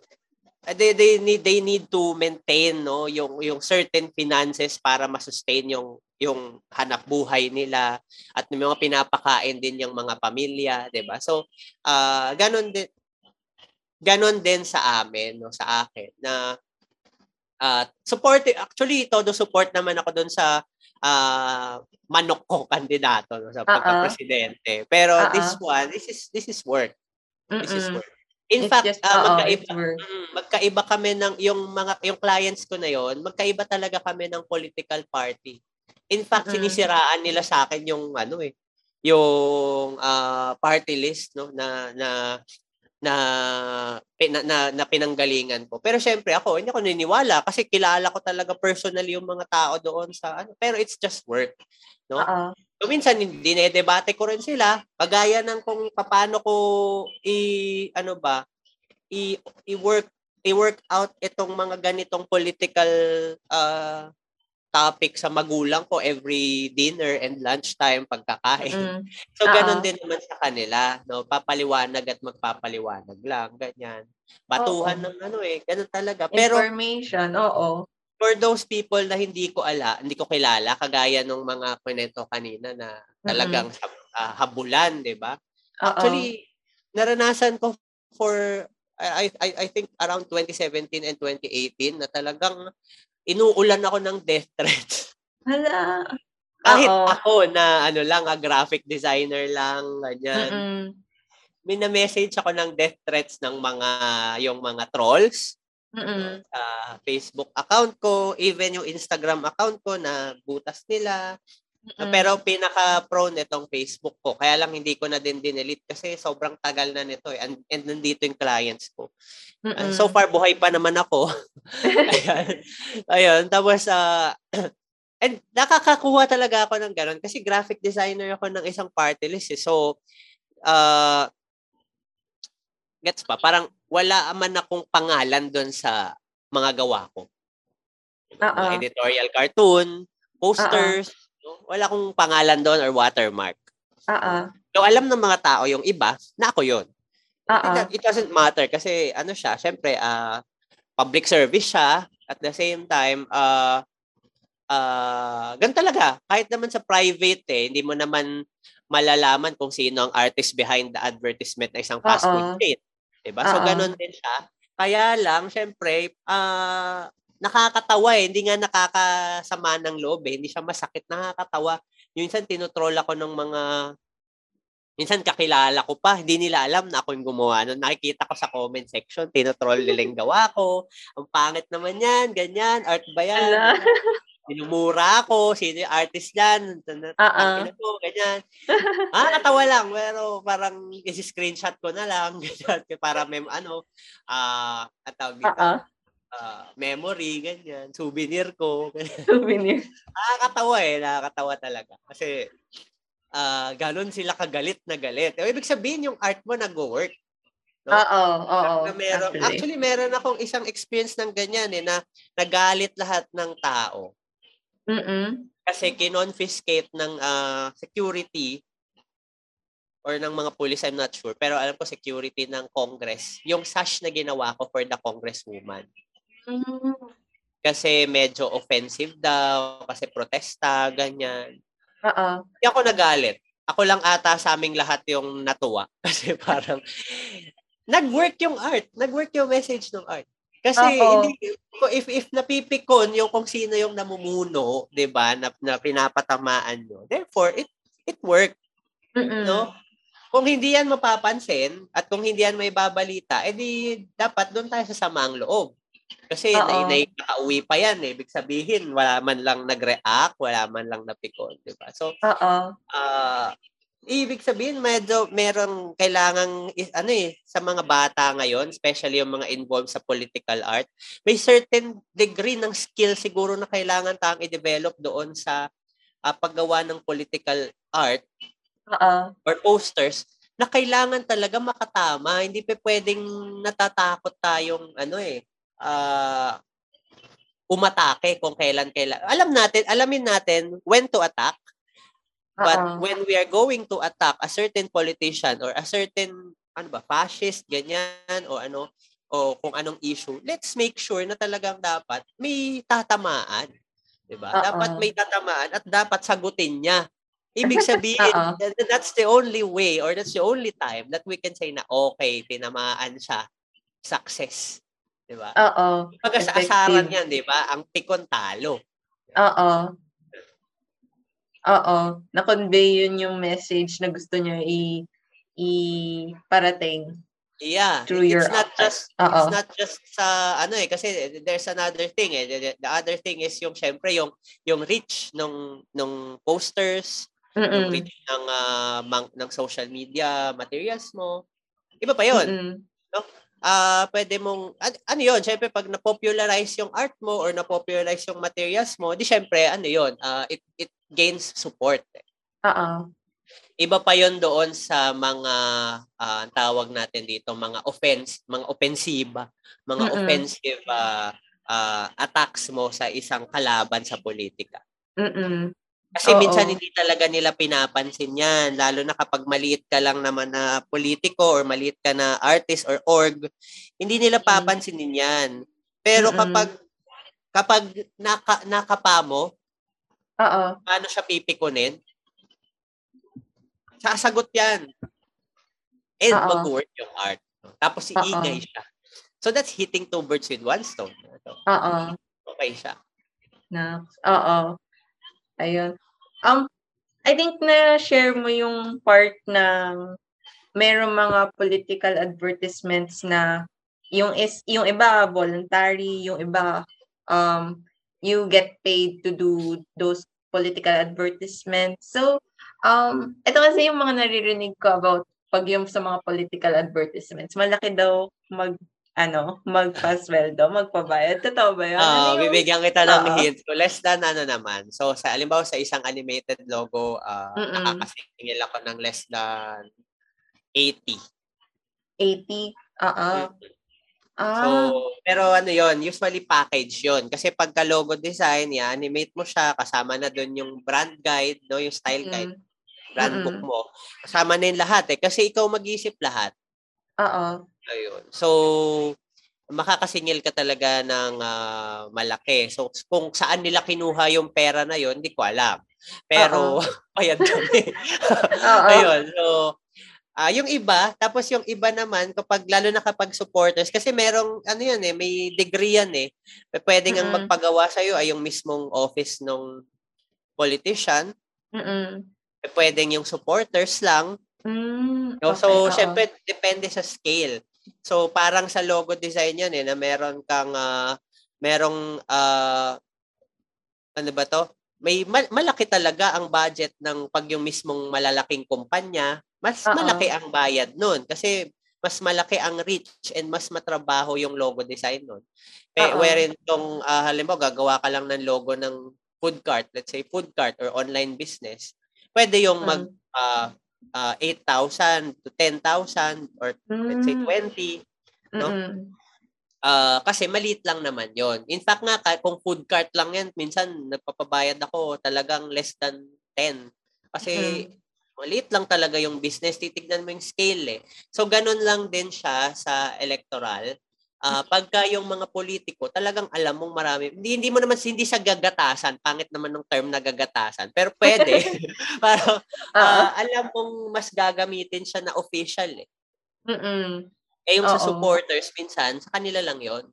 they they need they need to maintain no yung yung certain finances para ma-sustain yung yung hanap buhay nila at may mga pinapakain din yung mga pamilya, 'di ba? So, uh, ganun din ganun din sa amin, no, sa akin na uh, support actually todo support naman ako doon sa uh, manok ko kandidato no, sa pagka-presidente. Pero Uh-oh. this one, this is this is work. This Mm-mm. is work. In It's fact, just, uh, magkaiba, magkaiba kami ng yung mga yung clients ko na yon, magkaiba talaga kami ng political party. In fact, mm-hmm. sinisiraan nila sa akin yung ano eh, yung uh, party list no na na na, na, na, na pinanggalingan ko. Pero syempre ako, hindi ako naniniwala kasi kilala ko talaga personally yung mga tao doon sa ano. Pero it's just work. No? Uh-uh. So, minsan, dinedebate ko rin sila. Kagaya ng kung paano ko i, ano ba, i, i-work i-work out itong mga ganitong political uh, topic sa magulang ko every dinner and lunchtime pagkakain. Mm. So ganun Uh-oh. din naman sa kanila, no? Papaliwanag at magpapaliwanag lang, ganyan. Batuhan Oo. ng ano eh, ganun talaga. Pero information, oo. For those people na hindi ko ala, hindi ko kilala, kagaya nung mga kwento kanina na talagang mm-hmm. uh, habulan, 'di ba? Actually, naranasan ko for I, I I think around 2017 and 2018 na talagang inuulan ako ng death threats. Hala. Kahit Uh-oh. ako na ano lang, a graphic designer lang, ganyan. Mm-mm. May na-message ako ng death threats ng mga, yung mga trolls. Mm-mm. Sa Facebook account ko, even yung Instagram account ko na butas nila. Mm-mm. Pero pinaka-prone nitong Facebook ko. Kaya lang hindi ko na din dinelete kasi sobrang tagal na nito eh. And, and nandito yung clients ko. Uh, so far, buhay pa naman ako. Ayan. Ayun. Tapos, uh, and nakakakuha talaga ako ng ganun kasi graphic designer ako ng isang party list eh. So, uh, gets pa? Parang wala man akong pangalan doon sa mga gawa ko. Uh-uh. Mga editorial cartoon, posters, Uh-uh No? Wala akong pangalan doon or watermark. Oo. So, alam ng mga tao yung iba na ako yun. It, it doesn't matter kasi ano siya, syempre, uh, public service siya. At the same time, uh, uh, gan talaga. Kahit naman sa private eh, hindi mo naman malalaman kung sino ang artist behind the advertisement na isang fast food chain. Diba? So, ganun din siya. Kaya lang, syempre, uh, nakakatawa eh. Hindi nga nakakasama ng loob eh. Hindi siya masakit. Nakakatawa. Yung minsan tinotroll ako ng mga minsan kakilala ko pa, hindi nila alam na ako yung gumawa nun. Nakikita ko sa comment section, tinotroll nila yung gawa ko. Ang pangit naman yan, ganyan, art ba yan? Sinumura ako, sino yung artist yan? Uh-uh. ko, ganyan. ah, katawa lang, pero parang isi-screenshot ko na lang, ganyan, para may ano, ah, uh, at tawag dito, uh-uh uh, memory, ganyan, souvenir ko. Ganyan. Souvenir. nakakatawa eh, nakakatawa talaga. Kasi, uh, ganun sila kagalit na galit. O, ibig sabihin, yung art mo nag-work. No? Oo, oo. meron, actually. actually, meron akong isang experience ng ganyan eh, na nagalit lahat ng tao. Mm Kasi kinonfiscate ng uh, security or ng mga police, I'm not sure. Pero alam ko security ng Congress. Yung sash na ginawa ko for the Congresswoman. Mm. Kasi medyo offensive daw, kasi protesta, ganyan. Oo. Hindi ako nagalit. Ako lang ata sa aming lahat yung natuwa. Kasi parang, nag-work yung art. Nag-work yung message ng art. Kasi Uh-oh. hindi if if napipikon yung kung sino yung namumuno, 'di ba, na, na pinapatamaan nyo. Therefore, it it worked. Mm-mm. No? Kung hindi yan mapapansin at kung hindi yan may babalita, edi dapat doon tayo sa samaang loob. Kasi na, nakauwi pa yan eh. Ibig sabihin, wala man lang nag-react, wala man lang napikon, di ba? So, Oo. uh, ibig sabihin, medyo meron kailangang, ano eh, sa mga bata ngayon, especially yung mga involved sa political art, may certain degree ng skill siguro na kailangan tang i-develop doon sa uh, paggawa ng political art Uh-uh. or posters na kailangan talaga makatama. Hindi pa pwedeng natatakot tayong ano eh, uh, umatake kung kailan kailan. Alam natin, alamin natin when to attack. But uh-uh. when we are going to attack a certain politician or a certain ano ba, fascist, ganyan, o ano, o kung anong issue, let's make sure na talagang dapat may tatamaan. 'Di ba? Dapat may tatamaan at dapat sagutin niya. Ibig sabihin, that's the only way or that's the only time that we can say na okay, tinamaan siya. Success. 'Di ba? Oo. Pag sa asaran 'yan, 'di ba? Ang tikon talo. Oo. Oo. Na-convey yun yung message na gusto niya i i-parating. Yeah, through it's your not just Uh-oh. it's not just sa ano eh kasi there's another thing eh. The, the other thing is yung syempre yung yung reach nung nung posters, Mm-mm. yung reach ng uh, mang, ng social media materials mo. Iba pa 'yon. Mm-mm. No? uh, pwede mong, an- ano yun, syempre pag na-popularize yung art mo or na-popularize yung materials mo, di syempre, ano yun, uh, it, it gains support. Oo. Iba pa yon doon sa mga uh, tawag natin dito, mga offense, mga offensive, mga Mm-mm. offensive uh, uh, attacks mo sa isang kalaban sa politika. Mm-mm. Kasi Oo. minsan hindi talaga nila pinapansin yan. Lalo na kapag maliit ka lang naman na politiko or maliit ka na artist or org, hindi nila papansinin yan. Pero Mm-mm. kapag kapag naka, nakapa mo, Oo. paano siya pipikunin? Sasagot yan. And Uh-oh. mag-work yung art. Tapos iingay siya. So that's hitting two birds with one stone. Oo. Okay siya. Na, oo. Ayun. Um, I think na share mo yung part ng merong mga political advertisements na yung is yung iba voluntary, yung iba um you get paid to do those political advertisements. So, um ito kasi yung mga naririnig ko about pag yung sa mga political advertisements. Malaki daw mag ano, magpa-sweldo, magpabayad. Totoo ba yun? Oo, uh, ano bibigyan kita ng uh hint. So, less than ano naman. So, sa alimbawa sa isang animated logo, uh, nakakasingil ako ng less than 80. 80? Oo. Ah. So, pero ano yon usually package yon Kasi pagka logo design, ya, animate mo siya, kasama na doon yung brand guide, no, yung style guide, mm-hmm. brand mm-hmm. book mo. Kasama na yung lahat eh. Kasi ikaw mag-isip lahat. Oo. Ayun. So, makakasingil ka talaga ng uh, malaki. So, kung saan nila kinuha yung pera na yon hindi ko alam. Pero, bayad kami. Ayun. So, uh, yung iba, tapos yung iba naman, kapag, lalo na kapag supporters, kasi merong, ano yan eh, may degree yan eh. Pwedeng mm-hmm. ang magpagawa sa'yo ay yung mismong office ng politician. Mm-hmm. Pwedeng yung supporters lang. Mm, okay, so, uh-oh. syempre, depende sa scale. So, parang sa logo design yan eh, na meron kang, uh, merong, uh, ano ba to? May mal- malaki talaga ang budget ng pag yung mismong malalaking kumpanya, mas uh-oh. malaki ang bayad nun. Kasi mas malaki ang reach and mas matrabaho yung logo design nun. Eh, wherein tong, uh, halimbawa, gagawa ka lang ng logo ng food cart, let's say food cart or online business, pwede yung mag, uh, uh, 8,000 to 10,000 or mm. let's say 20, no? Mm-hmm. Uh, kasi maliit lang naman yon. In fact nga, kung food cart lang yan, minsan nagpapabayad ako talagang less than 10. Kasi mm-hmm. maliit lang talaga yung business. Titignan mo yung scale eh. So, ganun lang din siya sa electoral. Uh, pagka yung mga politiko, talagang alam mong marami. Hindi, hindi mo naman, hindi sa gagatasan. Pangit naman ng term na gagatasan. Pero pwede. para uh, uh, alam mong mas gagamitin siya na official eh. Mm-mm. Eh yung Uh-oh. sa supporters, minsan, sa kanila lang yon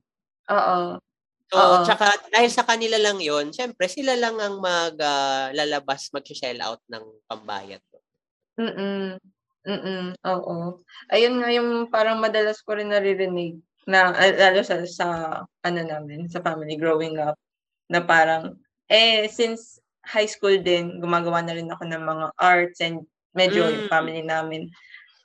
Oo. So, Uh-oh. tsaka dahil sa kanila lang yon syempre, sila lang ang maglalabas, uh, mag-shell out ng pambayad. Mm-mm. Mm-mm. Oo. Ayun nga yung parang madalas ko rin naririnig na lalo sa sa ano namin sa family growing up na parang eh since high school din gumagawa na rin ako ng mga arts and medyo mm. yung family namin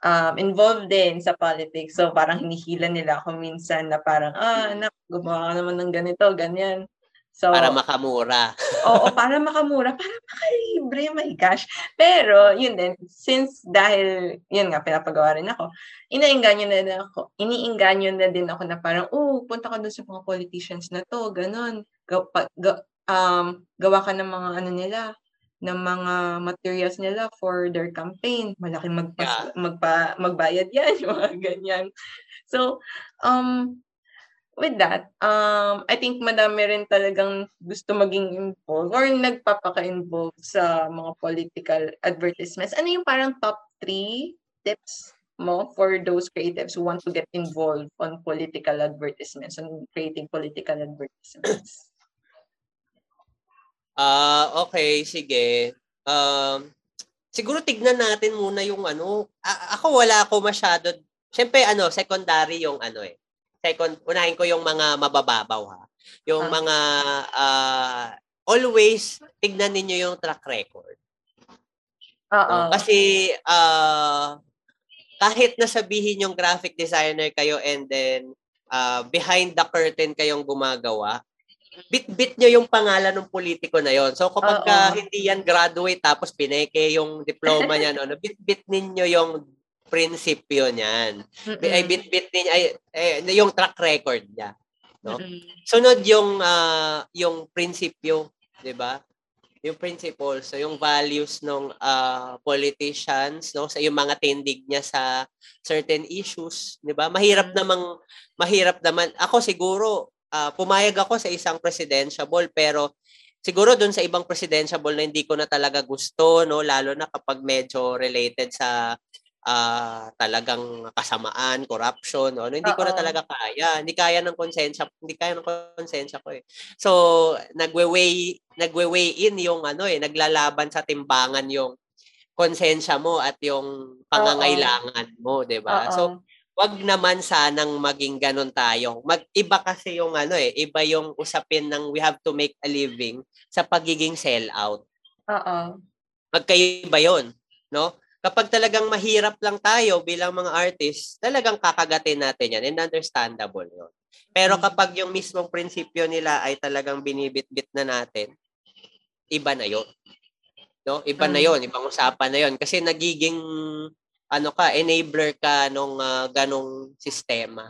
um, involved din sa politics so parang hinihila nila ako minsan na parang ah anak gumawa ka naman ng ganito ganyan So, para makamura. oo, para makamura, para makalibre, my gosh. Pero, yun din, since dahil, yun nga, pinapagawa rin ako, inainganyo na din ako, iniinganyo na din ako na parang, oh, punta ka doon sa mga politicians na to, ganun. Gaw, pa, ga, um, gawa ka ng mga ano nila, ng mga materials nila for their campaign. Malaking magpa, yeah. magpa, magbayad yan, mga ganyan. So, um, with that, um, I think madami rin talagang gusto maging involved or nagpapaka-involved sa mga political advertisements. Ano yung parang top three tips mo for those creatives who want to get involved on political advertisements and creating political advertisements? Ah, uh, okay, sige. Um, siguro tignan natin muna yung ano, a- ako wala ako masyado, syempre ano, secondary yung ano eh, second, unahin ko yung mga mabababaw ha. Yung? Ah. mga uh, always tignan ninyo yung track record. Oo. No? Kasi uh, kahit nasabihin yung graphic designer kayo and then uh, behind the curtain kayong gumagawa, bit-bit nyo yung pangalan ng politiko na yon. So kapag uh, hindi yan graduate tapos pineke yung diploma niya no, bit-bit ninyo yung prinsipyo niyan. Mm-hmm. Ay bit-bit niya ay eh, yung track record niya, no? Mm-hmm. Sunod yung uh, yung prinsipyo, 'di ba? Yung principles, so yung values ng uh, politicians, no, sa yung mga tindig niya sa certain issues, 'di ba? Mahirap mm-hmm. namang mahirap naman. Ako siguro uh, pumayag ako sa isang presidential pero siguro doon sa ibang presidential na hindi ko na talaga gusto no lalo na kapag medyo related sa uh, talagang kasamaan, corruption, no? hindi Uh-oh. ko na talaga kaya. Hindi kaya ng konsensya, hindi kaya ng konsensya ko eh. So, nagwe-weigh nagwe-weigh in yung ano eh, naglalaban sa timbangan yung konsensya mo at yung pangangailangan Uh-oh. mo, 'di ba? So, wag naman sanang maging ganun tayo. Mag-iba kasi yung ano eh, iba yung usapin ng we have to make a living sa pagiging sell out. Oo. Magkaiba 'yon, no? kapag talagang mahirap lang tayo bilang mga artists, talagang kakagatin natin yan and understandable yun. Pero mm. kapag yung mismong prinsipyo nila ay talagang binibit-bit na natin, iba na yun. No? Iba na mm. yun, ibang usapan na yun. Kasi nagiging ano ka, enabler ka nung uh, ganong sistema.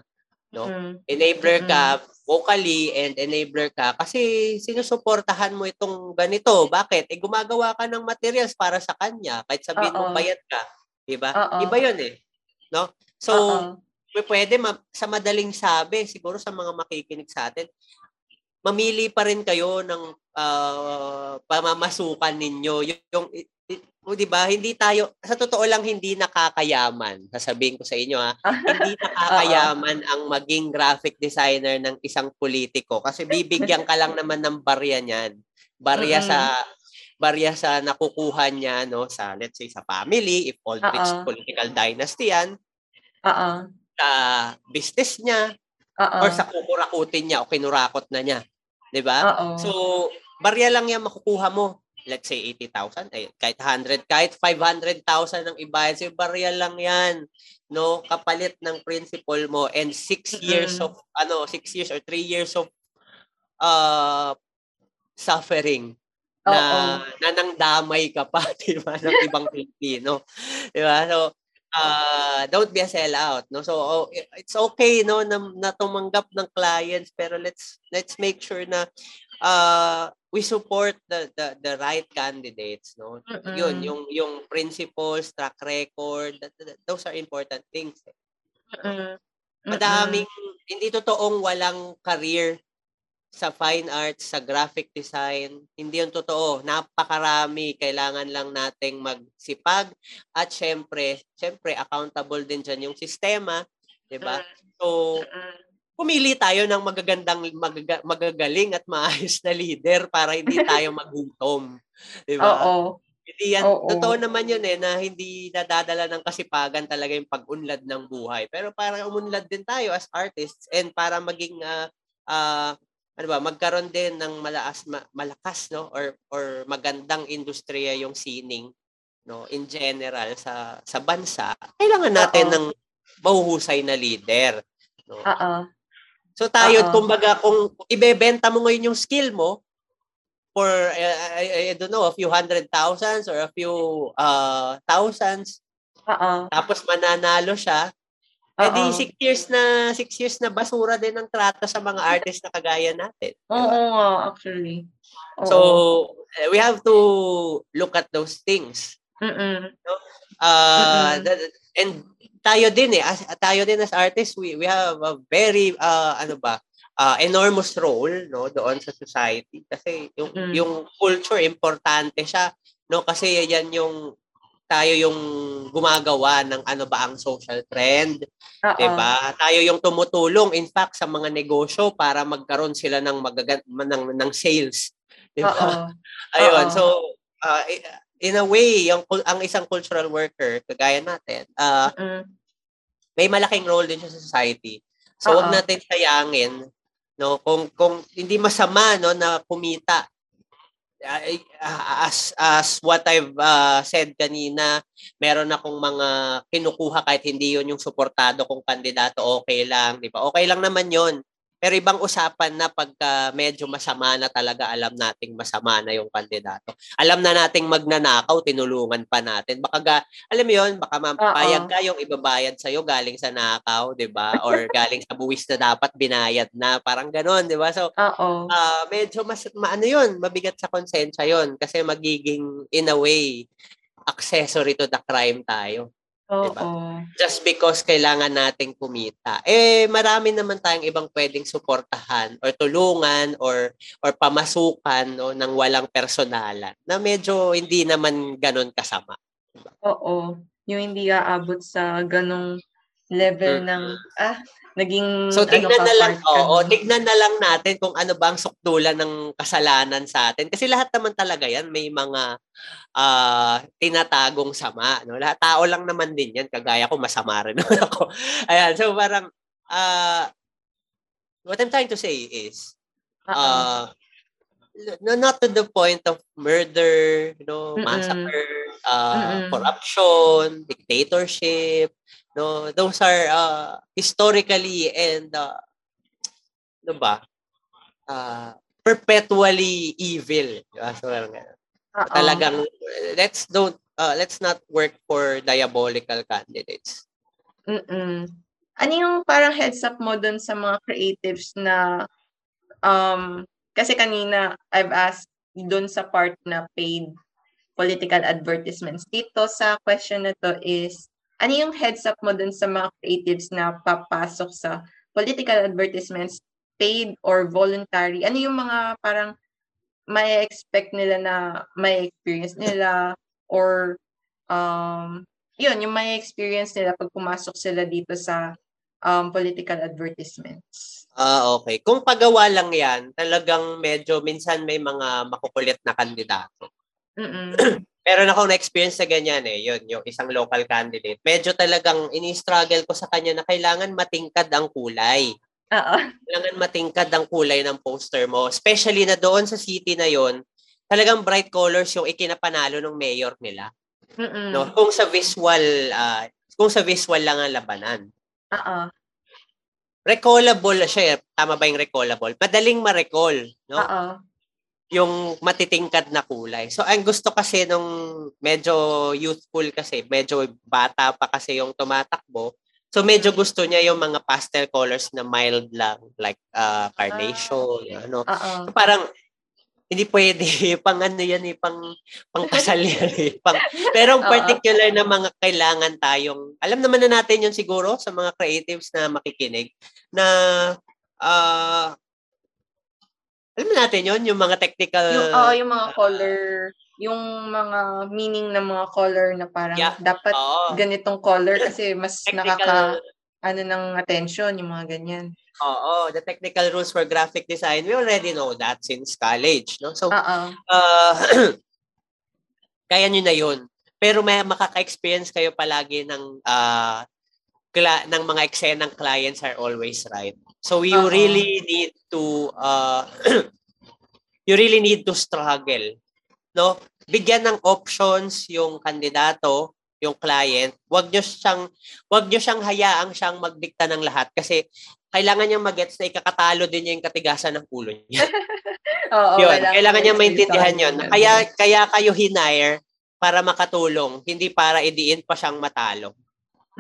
No? Mm. Enabler ka vocally and enabler ka kasi sinusuportahan mo itong ganito. Bakit? Eh gumagawa ka ng materials para sa kanya kahit sabihin mo bayad ka, 'di ba? Iba 'yun eh. No? So Uh-oh. pwede ma- sa madaling sabi siguro sa mga makikinig sa atin, mamili pa rin kayo ng uh, pamamasukan ninyo yung, yung o di ba? Hindi tayo sa totoo lang hindi nakakayaman. Sasabihin ko sa inyo ha? Hindi nakakayaman ang maging graphic designer ng isang politiko kasi bibigyan ka lang naman ng barya niyan. Barya mm-hmm. sa barya sa nakukuha niya no? Sa let's say sa family if Aldrich Uh-oh. political dynasty yan. Uh sa business niya Uh-oh. or sa kukurakutin niya o kinurakot na niya. 'di ba? So barya lang yan makukuha mo let's say 80,000, eh, kahit 100, kahit 500,000 ang ibayad sa barya lang 'yan, no? Kapalit ng principal mo and 6 years of ano, 6 years or 3 years of uh suffering na nang damay ka pa, 'di ba, ng ibang Pilipino. 'Di ba? So uh, don't be a sellout no so oh, it's okay no na, na tumanggap ng clients pero let's let's make sure na uh, we support the the the right candidates no mm-hmm. yun yung yung principles track record that, that, those are important things eh. mm-hmm. madaming hindi totoong walang career sa fine arts, sa graphic design, hindi yung totoo. Napakarami. Kailangan lang nating magsipag at syempre, syempre accountable din dyan yung sistema, 'di ba? So, pumili tayo ng magagandang magaga, magagaling at maayos na leader para hindi tayo magutom. 'Di ba? Oo. Hindi yan, Oo. totoo naman yun eh, na hindi nadadala ng kasipagan talaga yung pag-unlad ng buhay. Pero para umunlad din tayo as artists and para maging, uh, uh, ano ba, magkaroon din ng malakas, malakas no? or, or magandang industriya yung sining no in general sa sa bansa kailangan natin Uh-oh. ng mahuhusay na leader no Oo. So tayo Uh-oh. kumbaga kung ibebenta mo ngayon yung skill mo for uh, I, I don't know a few hundred thousands or a few uh thousands. Oo. Tapos mananalo siya. Eh di six years na six years na basura din ang trato sa mga artist na kagaya natin. Oo, diba? actually. Oo. So eh, we have to look at those things. Mm. No? Uh, Mm-mm. and tayo din eh as, tayo din as artists we we have a very uh ano ba uh, enormous role no doon sa society kasi yung mm. yung culture importante siya no kasi yan yung tayo yung gumagawa ng ano ba ang social trend, 'di ba? Tayo yung tumutulong in fact sa mga negosyo para magkaroon sila ng magagan ng, ng sales, 'di ba? Ayun, so uh, in a way, yung ang isang cultural worker kagaya natin, uh, mm. may malaking role din sa society. So, Uh-oh. wag natin sayangin no kung kung hindi masama no na kumita as as what I've uh, said kanina meron akong mga kinukuha kahit hindi yon yung suportado kong kandidato okay lang di ba okay lang naman yon pero ibang usapan na pagka medyo masama na talaga alam nating masama na yung kandidato. Alam na nating magnanakaw, tinulungan pa natin. Baka ga, alam mo yun, baka mapayag ka yung ibabayad sa'yo galing sa nakaw, di ba? Or galing sa buwis na dapat binayad na. Parang ganon, di ba? So, uh, medyo mas, maano yun, mabigat sa konsensya yun. Kasi magiging, in a way, accessory to the crime tayo. Oo. Diba? Just because kailangan nating kumita. Eh, marami naman tayong ibang pwedeng suportahan or tulungan or or pamasukan no, ng walang personalan na medyo hindi naman ganun kasama. Diba? Oo. Yung hindi aabot sa ganong level mm-hmm. ng ah naging So tignan ano na lang oo, tignan na lang natin kung ano ba ang sukdulan ng kasalanan sa atin. Kasi lahat naman talaga 'yan may mga uh, tinatagong sama, no? Lahat tao lang naman din 'yan, kagaya ko masama rin ako. Ayan, so parang uh, what I'm trying to say is uh, no, not to the point of murder, you know, massacre, uh, corruption, dictatorship, No, those are uh, historically and uh, ano ba? Uh, perpetually evil. So, Uh-oh. Talagang let's don't uh, let's not work for diabolical candidates. Mm. Ano yung parang heads up mo dun sa mga creatives na um kasi kanina I've asked dun sa part na paid political advertisements. Dito sa question na to is ano yung heads up mo dun sa mga creatives na papasok sa political advertisements, paid or voluntary? Ano yung mga parang may expect nila na may experience nila or um yun, yung may experience nila pag pumasok sila dito sa um, political advertisements. Ah, okay. Kung pagawa lang yan, talagang medyo minsan may mga makukulit na kandidato. meron akong na-experience sa ganyan eh, yun, yung isang local candidate. Medyo talagang ini-struggle ko sa kanya na kailangan matingkad ang kulay. Oo. Kailangan matingkad ang kulay ng poster mo. Especially na doon sa city na yon talagang bright colors yung ikinapanalo ng mayor nila. Mm-mm. No, kung sa visual uh, kung sa visual lang ang labanan. Oo. Recallable siya, eh. tama ba yung recallable? Madaling ma-recall, no? Oo yung matitingkad na kulay. So, ang gusto kasi nung medyo youthful kasi, medyo bata pa kasi yung tumatakbo. So, medyo gusto niya yung mga pastel colors na mild lang, like uh, carnation, uh, ano. Uh-oh. So, parang, hindi pwede, pang ano yan eh, pang, pang kasal yan eh. Pang, pero particular na mga kailangan tayong, alam naman na natin yun siguro sa mga creatives na makikinig, na uh, alam natin yon yung mga technical... Yung, uh, yung mga color, yung mga meaning ng mga color na parang yeah. dapat oh. ganitong color kasi mas technical, nakaka ano ng attention, yung mga ganyan. Oo, the technical rules for graphic design, we already know that since college, no? So, Uh-oh. uh, kaya nyo na yun. Pero may makaka-experience kayo palagi ng uh, kla- ng mga eksenang clients are always right. So you uh-huh. really need to uh, you really need to struggle. No? Bigyan ng options yung kandidato, yung client. Huwag niyo siyang wag niyo siyang hayaang siyang magdikta ng lahat kasi kailangan niya magets na ikakatalo din niya yung katigasan ng ulo niya. Oo, yun, kailangan niya maintindihan yun. Kaya, kaya kayo hinire para makatulong, hindi para idiin pa siyang matalo.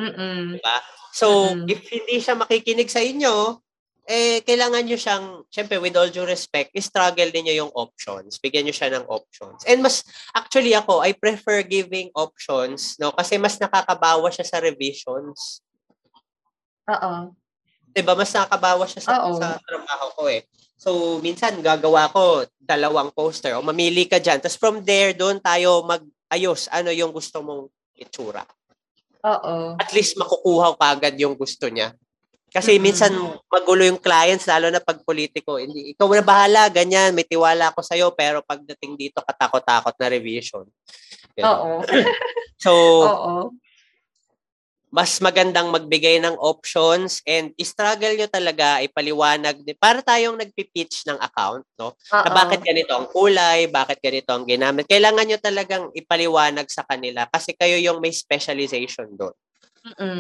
Mm-mm. Diba? So, Mm-mm. if hindi siya makikinig sa inyo, eh, kailangan nyo siyang, syempre, with all due respect, struggle niyo yung options. Bigyan nyo siya ng options. And mas, actually ako, I prefer giving options, no? Kasi mas nakakabawa siya sa revisions. Oo. Diba? Mas nakakabawa siya sa, sa trabaho ko eh. So, minsan, gagawa ko dalawang poster o mamili ka dyan. Tapos from there, doon tayo mag, ayos, ano yung gusto mong itsura. Oo. At least makukuha ka agad yung gusto niya. Kasi mm-hmm. minsan magulo yung clients, lalo na pag politiko. Hindi, ikaw na bahala, ganyan, may tiwala ako sa'yo, pero pagdating dito, katakot-takot na revision. Oo. so, Oo mas magandang magbigay ng options and struggle nyo talaga ipaliwanag para tayong nagpi-pitch ng account no na bakit ganito ang kulay bakit ganito ang ginamit kailangan nyo talagang ipaliwanag sa kanila kasi kayo yung may specialization doon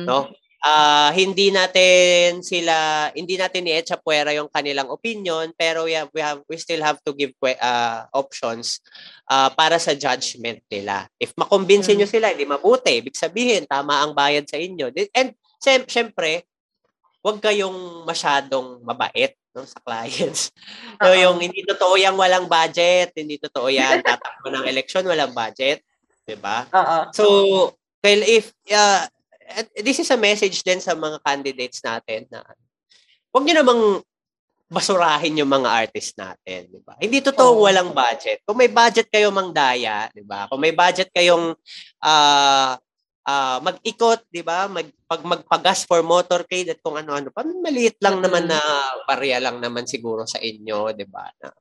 no uh, hindi natin sila hindi natin i-etcha puwera yung kanilang opinion pero we have, we have we still have to give uh, options uh, para sa judgment nila. If makumbinsin mm. niyo sila hindi mabuti, ibig sabihin tama ang bayad sa inyo. And syempre, huwag kayong masyadong mabait no sa clients. So, yung hindi totoo yang walang budget, hindi totoo yan tatakbo ng eleksyon walang budget, 'di ba? So, well if uh, this is a message din sa mga candidates natin na huwag niyo namang basurahin yung mga artist natin, di ba? Hindi totoo oh. walang budget. Kung may budget kayo mangdaya, di ba? Kung may budget kayong uh, uh, mag-ikot, di ba? Mag, pag magpagas for motorcade at kung ano-ano pa, maliit lang naman na barya lang naman siguro sa inyo, di ba? Na,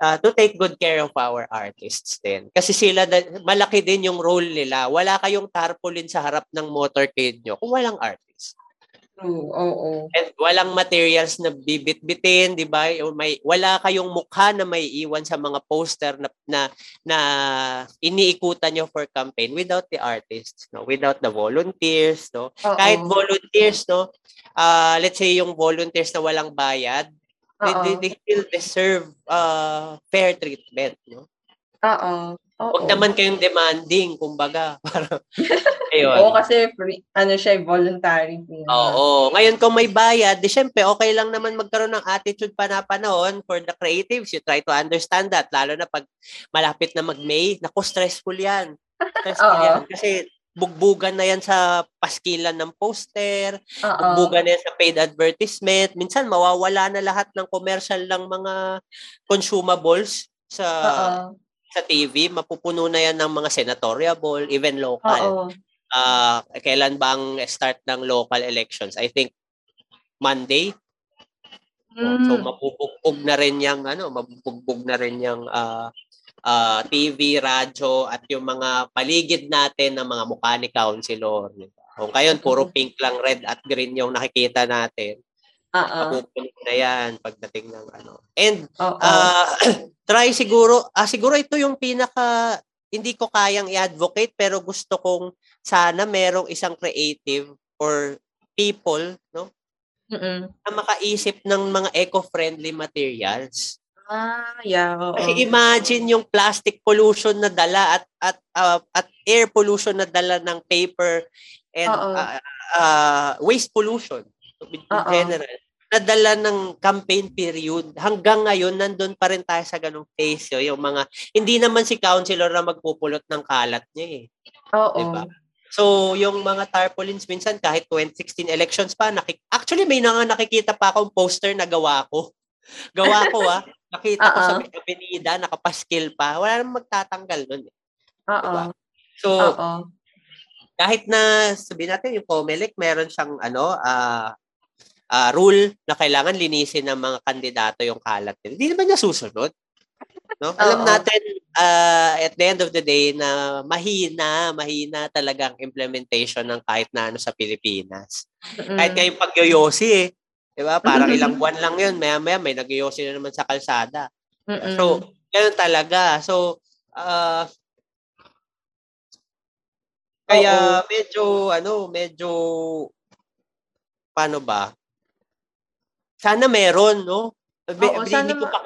uh, to take good care of our artists din. Kasi sila, malaki din yung role nila. Wala kayong tarpaulin sa harap ng motorcade nyo kung walang artist. Oo, oo. And walang materials na bibit-bitin, 'di ba? May wala kayong mukha na may iwan sa mga poster na na, na iniikutan nyo for campaign without the artists, no? Without the volunteers, no? Oo. Kahit volunteers, no? Uh, let's say yung volunteers na walang bayad, they, they, they still deserve uh, fair treatment, no? Oo. Huwag naman kayong demanding, kumbaga. Para, ayun. Oo, kasi free, ano siya, voluntary. Fee. Oo. Ngayon, kung may bayad, di syempre, okay lang naman magkaroon ng attitude pa na panahon for the creatives. You try to understand that. Lalo na pag malapit na mag-May, naku, stressful yan. Stressful yan. Kasi bugbugan na yan sa paskilan ng poster, Uh-oh. bugbugan na yan sa paid advertisement. Minsan mawawala na lahat ng commercial ng mga consumables sa Uh-oh. sa TV, mapupuno na yan ng mga senatorial, even local. Uh-oh. Uh, kailan ba ang start ng local elections? I think Monday. Mm. So mapupugbog na rin yang ano, mapupugbog na rin yang uh, uh, TV, radyo, at yung mga paligid natin ng mga mukha ni Councilor. Kung kayon, puro pink lang, red at green yung nakikita natin. Oo. na yan pagdating ng ano. And uh, try siguro, ah, siguro ito yung pinaka, hindi ko kayang i-advocate pero gusto kong sana merong isang creative or people, no? Mm-mm. na makaisip ng mga eco-friendly materials. Ah, yeah. Oo. Kasi imagine yung plastic pollution na dala at at uh, at air pollution na dala ng paper and uh, uh, waste pollution in Uh-oh. general nadala ng campaign period. Hanggang ngayon, nandun pa rin tayo sa ganong phase. Yo, yung mga, hindi naman si councilor na magpupulot ng kalat niya eh. Oo. Diba? So, yung mga tarpaulins minsan, kahit 2016 elections pa, nakik- actually may nga nakikita pa akong poster na gawa ko. Gawa ko ah. Nakita ko sa may avenida, nakapaskil pa. Wala namang magtatanggal nun. Eh. Oo. Diba? So, Uh-oh. kahit na, sabihin natin, yung COMELEC, meron siyang, ano, uh, uh, rule na kailangan linisin ng mga kandidato yung kalat nila. Hindi naman niya susunod. No? Alam Oo. natin uh, at the end of the day na mahina, mahina talaga ang implementation ng kahit na ano sa Pilipinas. Mm-mm. Kahit ngayong pagyoyosi eh. 'Di ba? Parang ilang buwan lang 'yun, maya-maya may nagyoyosi na naman sa kalsada. Mm-mm. So, ganun talaga. So, uh, kaya medyo ano, medyo paano ba? Sana meron, no? Oo, hindi sana ko ma- pa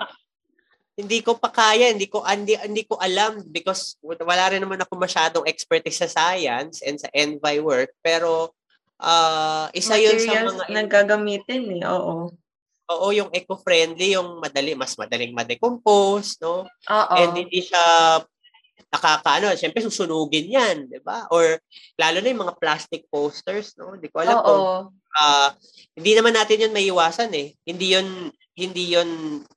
hindi ko pa kaya, hindi ko hindi, hindi ko alam because wala rin naman ako masyadong expertise sa science and sa envi work, pero ah isa 'yun sa mga na gagamitin eh. Oo. oo, yung eco-friendly, yung madali mas madaling ma-decompose, no? Oo. And hindi siya nakakaano, syempre susunugin 'yan, 'di ba? Or lalo na yung mga plastic posters, no? Hindi ko alam Oo. kung ah, hindi naman natin 'yun maiiwasan eh. Hindi 'yun hindi 'yun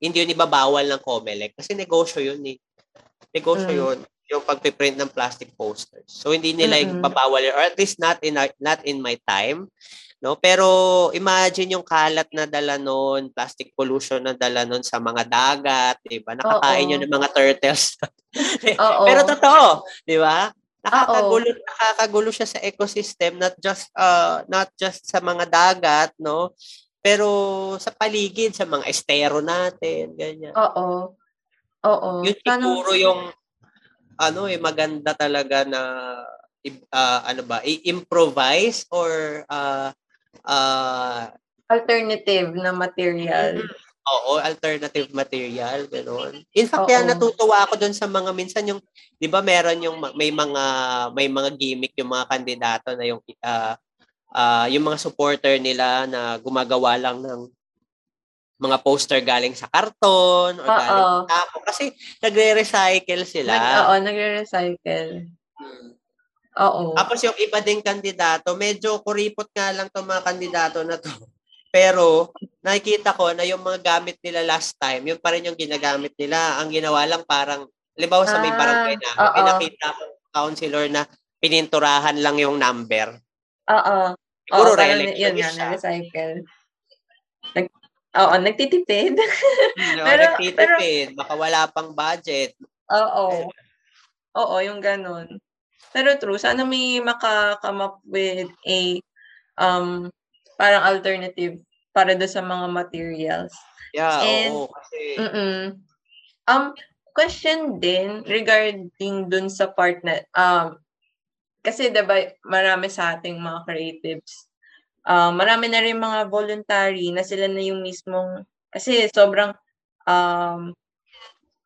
hindi 'yun ibabawal ng COMELEC kasi negosyo 'yun eh. Negosyo Mm. 'yun yung pagpiprint ng plastic posters. So hindi nila Mm-mm. ibabawal or at least not in our- not in my time. No, pero imagine yung kalat na dala noon, plastic pollution na dala noon sa mga dagat, 'di ba? Nakakain yun ng mga turtles. Pero totoo, 'di ba? Nakakagulo nakakagulo siya sa ecosystem not just uh not just sa mga dagat, no? Pero sa paligid, sa mga estero natin, ganyan. Oo. Oo. Yun siguro yung ano eh maganda talaga na ah, ano ba, i-improvise or uh uh alternative na material. Oo, alternative material, gano'n. In fact, Oo. kaya natutuwa ako doon sa mga minsan yung, 'di ba, meron yung ma- may mga may mga gimmick yung mga kandidato na yung ah ah, yung mga supporter nila na gumagawa lang ng mga poster galing sa karton or galing Oo. sa tapo kasi nagre-recycle sila. Nag, oo, nagre-recycle. Hmm. Oo. Tapos yung iba ding kandidato, medyo kuripot nga lang tong mga kandidato na to. Pero nakikita ko na yung mga gamit nila last time, yun pa rin yung ginagamit nila. Ang ginawa lang parang, halimbawa sa may Ah, barangay na, oo. pinakita ko counselor na pininturahan lang yung number. Oo. Siguro parang re-election yun nga, siya. na-recycle. Nag, oo, nagtitipid. No, Pero- nagtitipid, baka wala pang budget. Oo. Oo, yung ganun. Pero true, sana may maka-come up with a um parang alternative para do sa mga materials. Yeah, And- oo. Kasi, Mm-mm. Um, question din regarding dun sa part na, um, kasi diba, marami sa ating mga creatives, um, marami na rin mga voluntary na sila na yung mismong, kasi sobrang, um,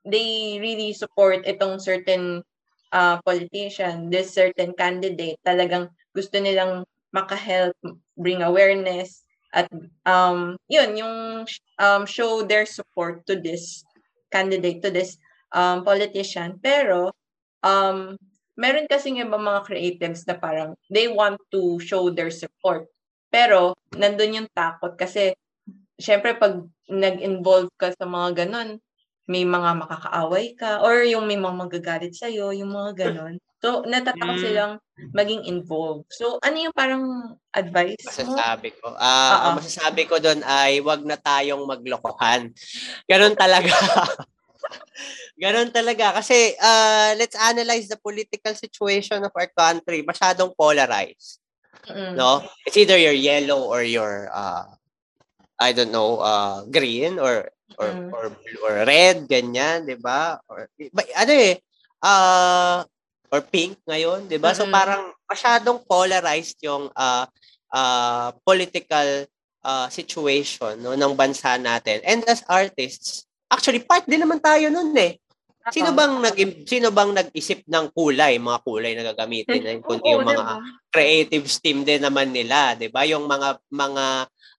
they really support itong certain uh, politician, this certain candidate, talagang gusto nilang maka-help, bring awareness, at um, yun, yung um, show their support to this candidate, to this um, politician. Pero, um, meron kasing ibang mga creatives na parang they want to show their support. Pero, nandun yung takot kasi, syempre, pag nag-involve ka sa mga ganon, may mga makakaaway ka, or yung may mga magagalit sa'yo, yung mga ganon. So, natatakot Mm. silang maging involved. So, ano yung parang advice mo? masasabi ko. Ah, Oo. ang masasabi ko doon ay wag na tayong maglokohan. Ganon talaga. Ganon talaga kasi uh, let's analyze the political situation of our country. Masyadong polarized, Mm. no? It's either you're yellow or you're uh, I don't know, uh, green or or Mm. or blue or red ganyan, 'di ba? Or ba, ano eh uh, or pink ngayon, 'di ba? So Mm-mm. parang masyadong polarized yung uh, uh, political uh, situation no ng bansa natin. And as artists, actually part din naman tayo noon eh. Sino bang nag sino bang nag-isip ng kulay, mga kulay na gagamitin na kundi yung mga diba? creatives team din naman nila, 'di ba? Yung mga mga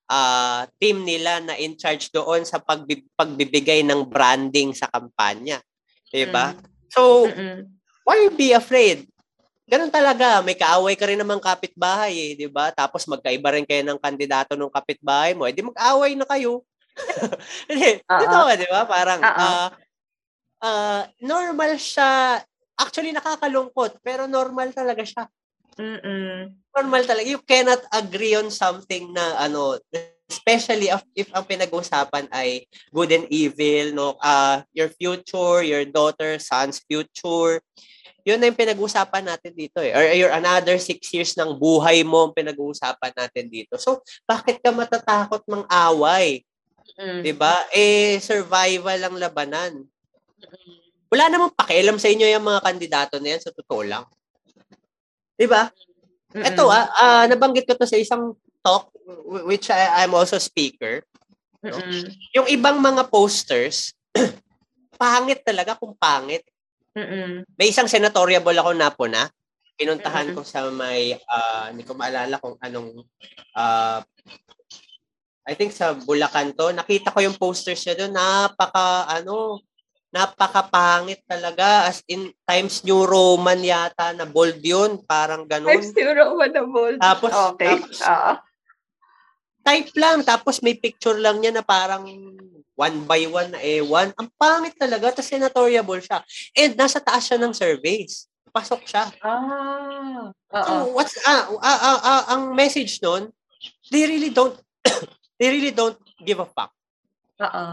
ah, team nila na in charge doon sa pagbi- pagbibigay ng branding sa kampanya, 'di ba? So, Mm-mm. why be afraid? Ganun talaga, may kaaway ka rin naman kapitbahay eh, 'di ba? Tapos magkaiba rin kayo ng kandidato ng kapitbahay mo, edi mag-away na kayo. Hindi, Oo. totoo, 'di ba? Parang Oo. ah ah, normal siya. Actually nakakalungkot, pero normal talaga siya Mm-mm. normal talaga. You cannot agree on something na ano, especially if, if ang pinag-uusapan ay good and evil, no? Uh, your future, your daughter, son's future. Yun na yung pinag-uusapan natin dito eh. Or your another six years ng buhay mo ang pinag-uusapan natin dito. So, bakit ka matatakot mang away? Mm. 'Di ba? Eh survival ang labanan. Wala namang pakialam sa inyo yung mga kandidato na yan sa totoo lang. 'Di ba? Ito ah, uh, nabanggit ko to sa isang talk which I, I'm also speaker. No? Yung ibang mga posters pangit talaga kung pangit. Mm-mm. May isang senatoriable ako na po na pinuntahan ko sa may uh, hindi ko maalala kung anong uh, I think sa Bulacan to, nakita ko yung posters niya doon, napaka ano, napakapangit talaga as in Times New Roman yata na bold yun, parang ganun. Times New Roman na bold. Tapos, okay. tapos uh type lang, tapos may picture lang niya na parang one by one na ewan. Ang pangit talaga, tapos senatoriable siya. And nasa taas siya ng surveys. Pasok siya. Ah. Uh-oh. So, what's, ah, ah, ah, ah, ang message nun, they really don't they really don't give a fuck. Oo.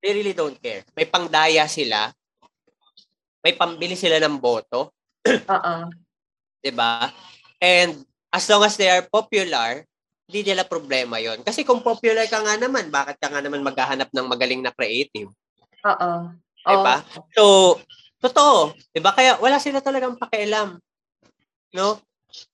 They really don't care. May pangdaya sila. May pambili sila ng boto. Oo. 'Di ba? And as long as they are popular, hindi nila problema 'yon. Kasi kung popular ka nga naman, bakit ka nga naman maghahanap ng magaling na creative? Oo. 'Di ba? So, totoo, 'di ba? Kaya wala sila talagang pakialam. No?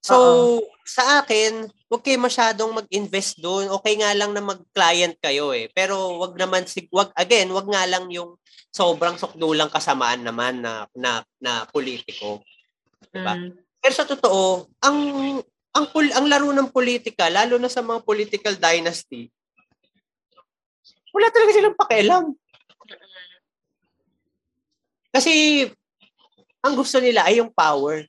So, Uh-oh. sa akin, huwag kayo masyadong mag-invest doon. Okay nga lang na mag-client kayo eh. Pero wag naman sig wag again, wag nga lang yung sobrang sukdulang kasamaan naman na na na politiko. Diba? Mm. Pero sa totoo, ang ang ang laro ng politika, lalo na sa mga political dynasty, wala talaga silang pakialam. Kasi ang gusto nila ay yung power.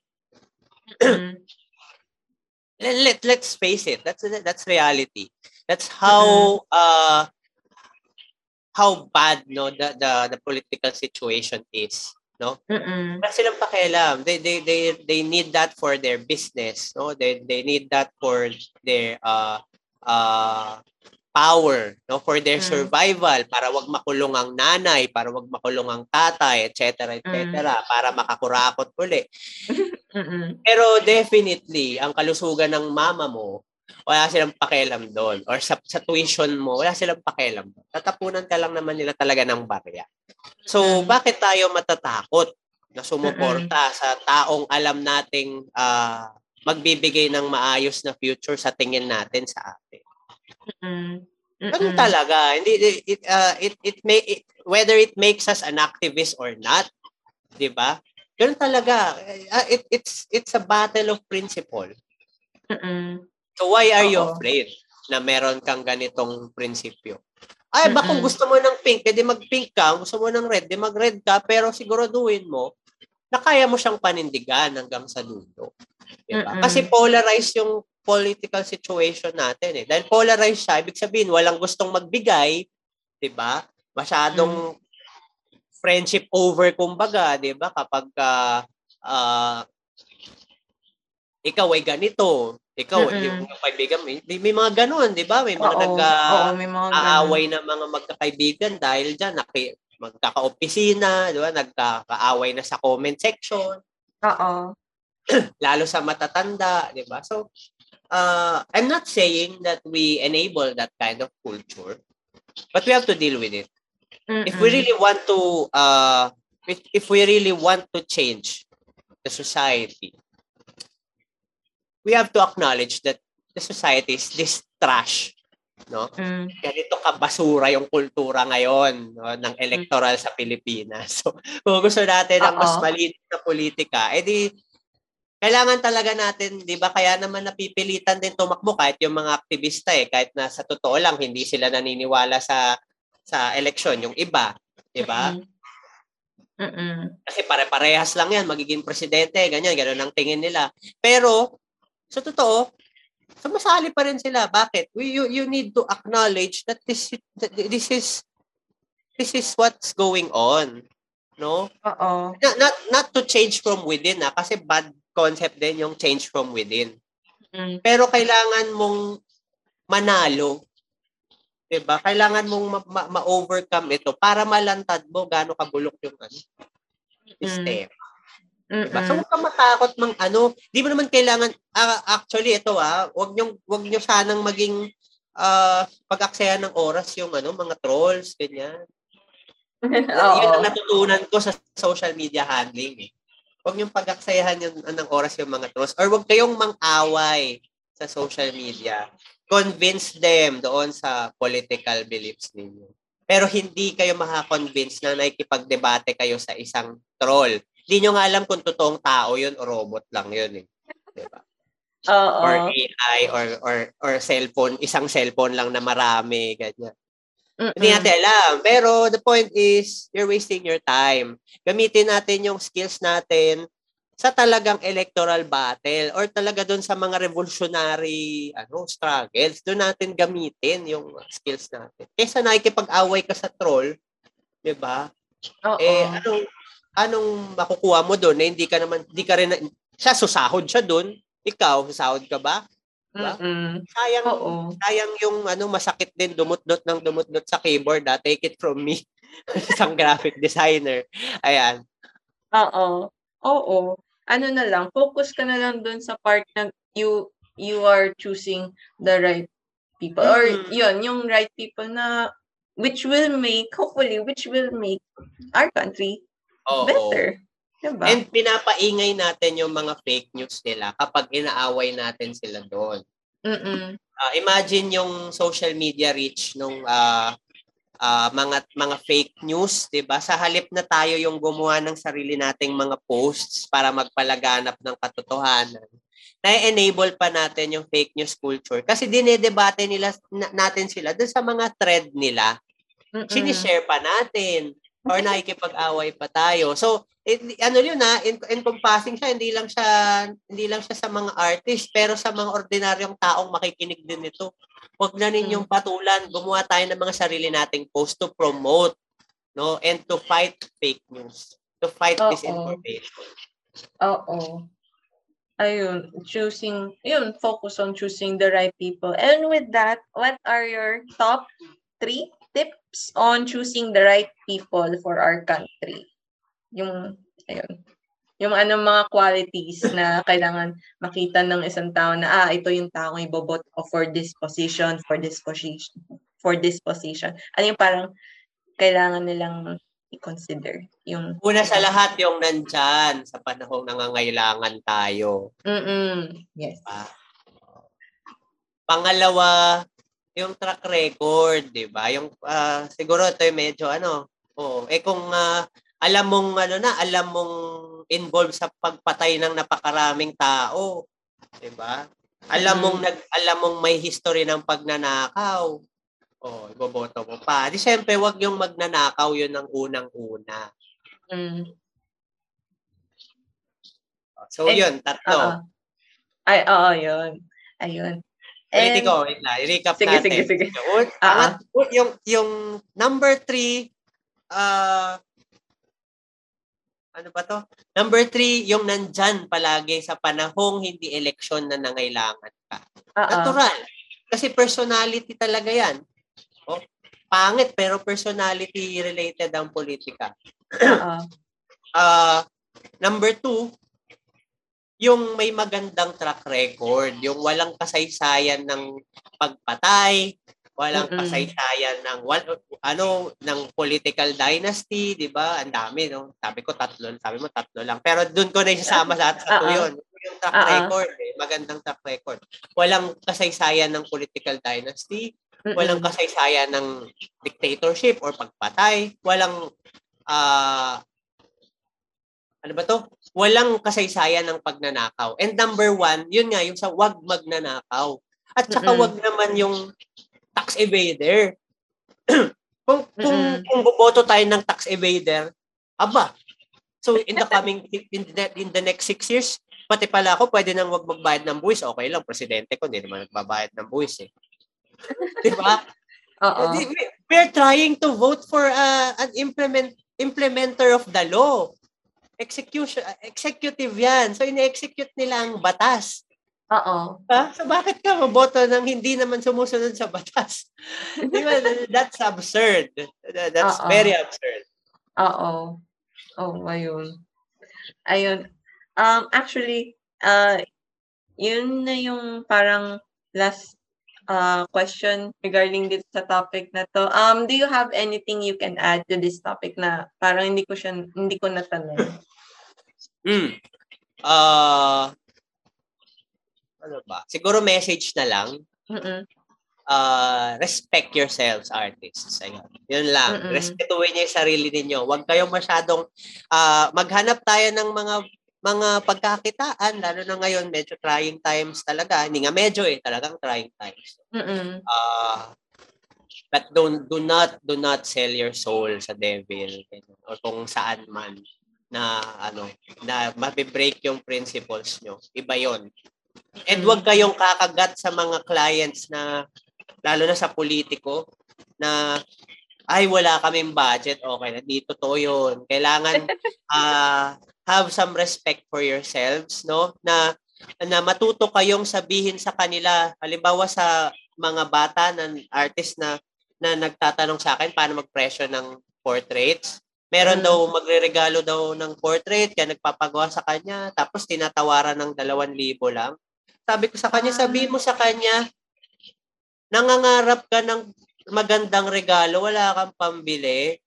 Mm let let's face it. That's that's reality. That's how uh how bad no the the, the political situation is no? Mm Wala silang pakialam. They, they they they need that for their business no? They they need that for their uh uh power no? For their mm. survival. Para wag makulong ang nanay para wag makulong ang tatay etc etc mm. para makakurakot uli pero definitely ang kalusugan ng mama mo wala silang pakialam doon. Or sa, sa tuition mo wala silang pakialam doon. Tatapunan ka lang naman nila talaga ng barya. So bakit tayo matatakot na sumuporta sa taong alam nating uh, magbibigay ng maayos na future sa tingin natin sa atin? Mm-mm. Ganun talaga. Hindi it uh, it it may it, whether it makes us an activist or not, 'di ba? Ganun talaga. Uh, it it's it's a battle of principle. Mm-mm. So why are you afraid na meron kang ganitong prinsipyo? Ay, ba kung gusto mo ng pink, edi mag-pink ka. Gusto mo ng red, edi mag-red ka. Pero siguraduhin mo na kaya mo siyang panindigan hanggang sa dulo. Diba? Kasi polarized yung political situation natin eh. Dahil polarized siya, ibig sabihin walang gustong magbigay, 'di ba? Masyadong mm. Friendship over kumbaga, 'di ba? Kapag uh, uh, ikaw ay ganito, ikaw mm-hmm. yung kaibigan may, may mga ganoon, 'di ba? May mga oo, nag oo, may mga aaway na mga magkakaibigan dahil diyan naki magkaka-opisina, 'di ba? Nagkakaaway na sa comment section. Oo. Lalo sa matatanda, 'di ba? So uh, I'm not saying that we enable that kind of culture, but we have to deal with it. Mm-mm. If we really want to, uh, if, if we really want to change the society, we have to acknowledge that the society is this trash. No? Mm. Ganito kabasura yung kultura ngayon no, ng electoral mm. sa Pilipinas. So, kung gusto natin ng mas malinis na politika, edi kailangan talaga natin, 'di ba? Kaya naman napipilitan din tumakbo kahit yung mga aktivista eh, kahit na sa totoo lang hindi sila naniniwala sa sa eleksyon yung iba, 'di ba? Mm-mm. Kasi pare-parehas lang 'yan, magiging presidente, ganyan, ganun ang tingin nila. Pero sa totoo, sumasali pa rin sila. Bakit? We, you, you need to acknowledge that this that this is this is what's going on. No? Oo. Not, not, not to change from within, ah, kasi bad concept din yung change from within. Mm. Pero kailangan mong manalo 'Diba? Kailangan mong ma- ma- ma-overcome ito para malantad mo gaano kabulok yung ano, system. Diba? So, Mm-mm. huwag kang matakot mang ano. Di mo naman kailangan, ah, actually, ito ah, huwag nyo, huwag nyo sanang maging ah, pag-aksayan ng oras yung ano, mga trolls, ganyan. Yun Oo. ang natutunan ko sa social media handling eh. Huwag niyong pag-aksayahan yung, ng oras yung mga trolls or huwag kayong mang-away sa social media. Convince them doon sa political beliefs ninyo. Pero hindi kayo makakonvince na nakikipagdebate kayo sa isang troll. Hindi nyo nga alam kung totoong tao yun o robot lang yun eh. Diba? Oo. Or AI or, or, or cellphone, isang cellphone lang na marami, ganyan. Hindi Mm-mm. natin alam. Pero the point is, you're wasting your time. Gamitin natin yung skills natin sa talagang electoral battle or talaga doon sa mga revolutionary ano struggles. Doon natin gamitin yung skills natin. Kesa nakikipag-away ka sa troll, 'di ba? Eh anong anong makukuha mo doon? Eh, hindi ka naman hindi ka rin siya susahod siya doon. Ikaw, susahod ka ba? ba? Mm-mm. Sayang Oo. sayang yung ano masakit din dumut-dot ng dumut-dot sa keyboard ah. take it from me isang graphic designer ayan Oo. Oo. Ano na lang, focus ka na lang dun sa part na you you are choosing the right people. Or Mhm. yun, yung right people na which will make, hopefully, which will make our country oo better. Diba? and pinapaingay natin yung mga fake news nila kapag inaaway natin sila doon Mm-mm. Ah, imagine yung social media reach nung ah, ah, mga mga fake news, 'di ba? Sa halip na tayo yung gumawa ng sarili nating mga posts para magpalaganap ng katotohanan. Na-enable pa natin yung fake news culture kasi dinedebate nila na- natin sila dun sa mga thread nila. Mm-mm. Sinishare pa natin or nakikipag-away pa tayo. So, eh, ano yun na, encompassing siya, hindi lang siya, hindi lang siya sa mga artist, pero sa mga ordinaryong taong makikinig din nito. Huwag na ninyong patulan, gumawa tayo ng mga sarili nating post to promote, no, and to fight fake news, to fight Oo. disinformation. Oo. Ayun, choosing, yun, focus on choosing the right people. And with that, what are your top three tips on choosing the right people for our country? Yung, ayun, yung anong mga qualities na kailangan makita ng isang tao na, ah, ito yung tao ibobot ko for this position, for this position, for this position. Ano yung parang kailangan nilang i-consider? Yung, Una sa lahat yung nandyan sa panahong nangangailangan tayo. mm yes. Ah. Pangalawa, yung track record, 'di ba? Yung ah, siguro ito yung medyo ano, oh, eh kung ah, alam mong ano na, alam mong involved sa pagpatay ng napakaraming tao, 'di ba? Alam mong nag alam mong may history ng pagnanakaw. Oh, iboboto mo pa. Di syempre, wag yung magnanakaw yun ang unang-una. Mm. So, Eh, yun, tatlo. Oo. Ay, oo, yun. Ayun. And- ko, wait lang. I-recap Sige, natin. sige, sige. Yung, Ah, pangat- yung, yung number three, ah, ano ba to? Number three, yung nandyan palagi sa panahong hindi eleksyon na nangailangan ka. Oo. Natural. Kasi personality talaga yan. Oh, pangit pero personality related ang politika. Oo. Ah, number two, yung may magandang track record, yung walang kasaysayan ng pagpatay, walang Mm-mm. kasaysayan ng wal- ano ng political dynasty, 'di ba? Ang dami, no? Sabi ko tatlo, sabi mo tatlo lang. Pero doon ko na isasama lahat sa Oo. yun. Yung track Oo. record, eh, magandang track record. Walang kasaysayan ng political dynasty, walang Mm-mm. kasaysayan ng dictatorship or pagpatay, walang ah ano ba to? Walang kasaysayan ng pagnanakaw. And number one, yun nga, yung sa wag magnanakaw. At saka Mm-mm. wag naman yung tax evader. kung, kung, Mm-mm. kung boboto tayo ng tax evader, aba, so in the coming, in the, in the next six years, pati pala ako, pwede nang wag magbayad ng buwis. Okay lang, presidente ko, hindi naman nagbabayad ng buwis eh. Di ba? Oo. We're trying to vote for uh, an implement implementer of the law. Execution executive 'yan. So ine-execute nila ang batas. Oo. Ha? So bakit ka maboto ng hindi naman sumusunod sa batas? Di ba? That's absurd. That's Oo. very absurd. Oo. Oh, ayun. Ayun. Um, actually, uh, yun na yung parang last uh, question regarding dito sa topic na to. Um, do you have anything you can add to this topic na parang hindi ko siya, hindi ko natanong? Mm. Ah, ano ba? Siguro message na lang. Mm-mm. Uh, respect yourselves, artists. Ayun. Yun lang. Mm-mm. Respetuhin niyo yung sarili ninyo. Huwag kayong masyadong ah, maghanap tayo ng mga mga pagkakitaan lalo na ngayon medyo trying times talaga. Hindi nga medyo eh talagang trying times. Mm-mm. uh, but don't do not do not sell your soul sa devil or kung saan man na ano na mabe-break yung principles nyo. Iba yon and wag kayong kakagat sa mga clients na lalo na sa politiko na ay wala kaming budget. Okay na dito to yun. Kailangan ah have some respect for yourselves no na na matuto kayong sabihin sa kanila halimbawa sa mga bata ng artist na na nagtatanong sa akin paano mag-pressure ng portraits. Meron Mm. daw magreregalo daw ng portrait kaya nagpapagawa sa kanya tapos tinatawaran ng 2,000 lang. Sabi ko sa kanya, Ah. sabihin mo sa kanya, nangangarap ka ng magandang regalo, wala kang pambili.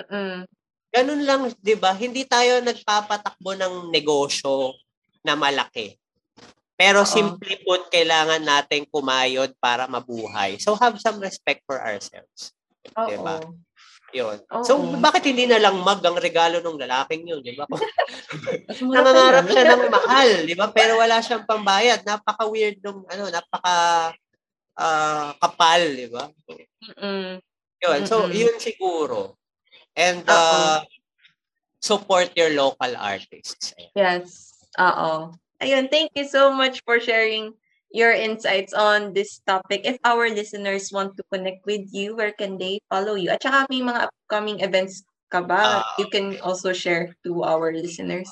Mm-mm. Ganun lang, 'di ba? Hindi tayo nagpapatakbo ng negosyo na malaki. Pero Oo. simply put, kailangan nating kumayod para mabuhay. So have some respect for ourselves. Oo. Diba? Yun. Oo. So bakit hindi na lang mag ang regalo ng lalaking yun, 'di ba? Nangangarap siya ng mahal, 'di ba? Pero wala siyang pambayad. Napaka-weird nung ano, napaka ah, kapal, 'di ba? Mm-mm. Yun. So Mm-mm. yun siguro. And uh, support your local artists. Ayan. Yes. Oo. Ayun, thank you so much for sharing your insights on this topic. If our listeners want to connect with you, where can they follow you? At saka may mga upcoming events ka ba? Ah. you can also share to our listeners.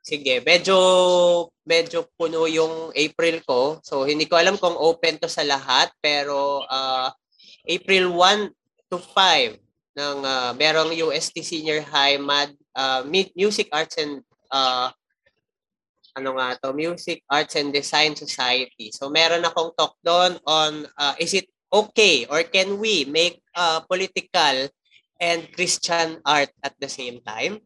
Sige, medyo medyo puno yung April ko. So hindi ko alam kung open to sa lahat pero uh, April 1 to 5 ng uh, merong UST Senior High Mad uh, Music Arts and uh, ano nga to, Music Arts and Design Society. So meron akong talk doon on uh, is it okay or can we make uh, political and Christian art at the same time?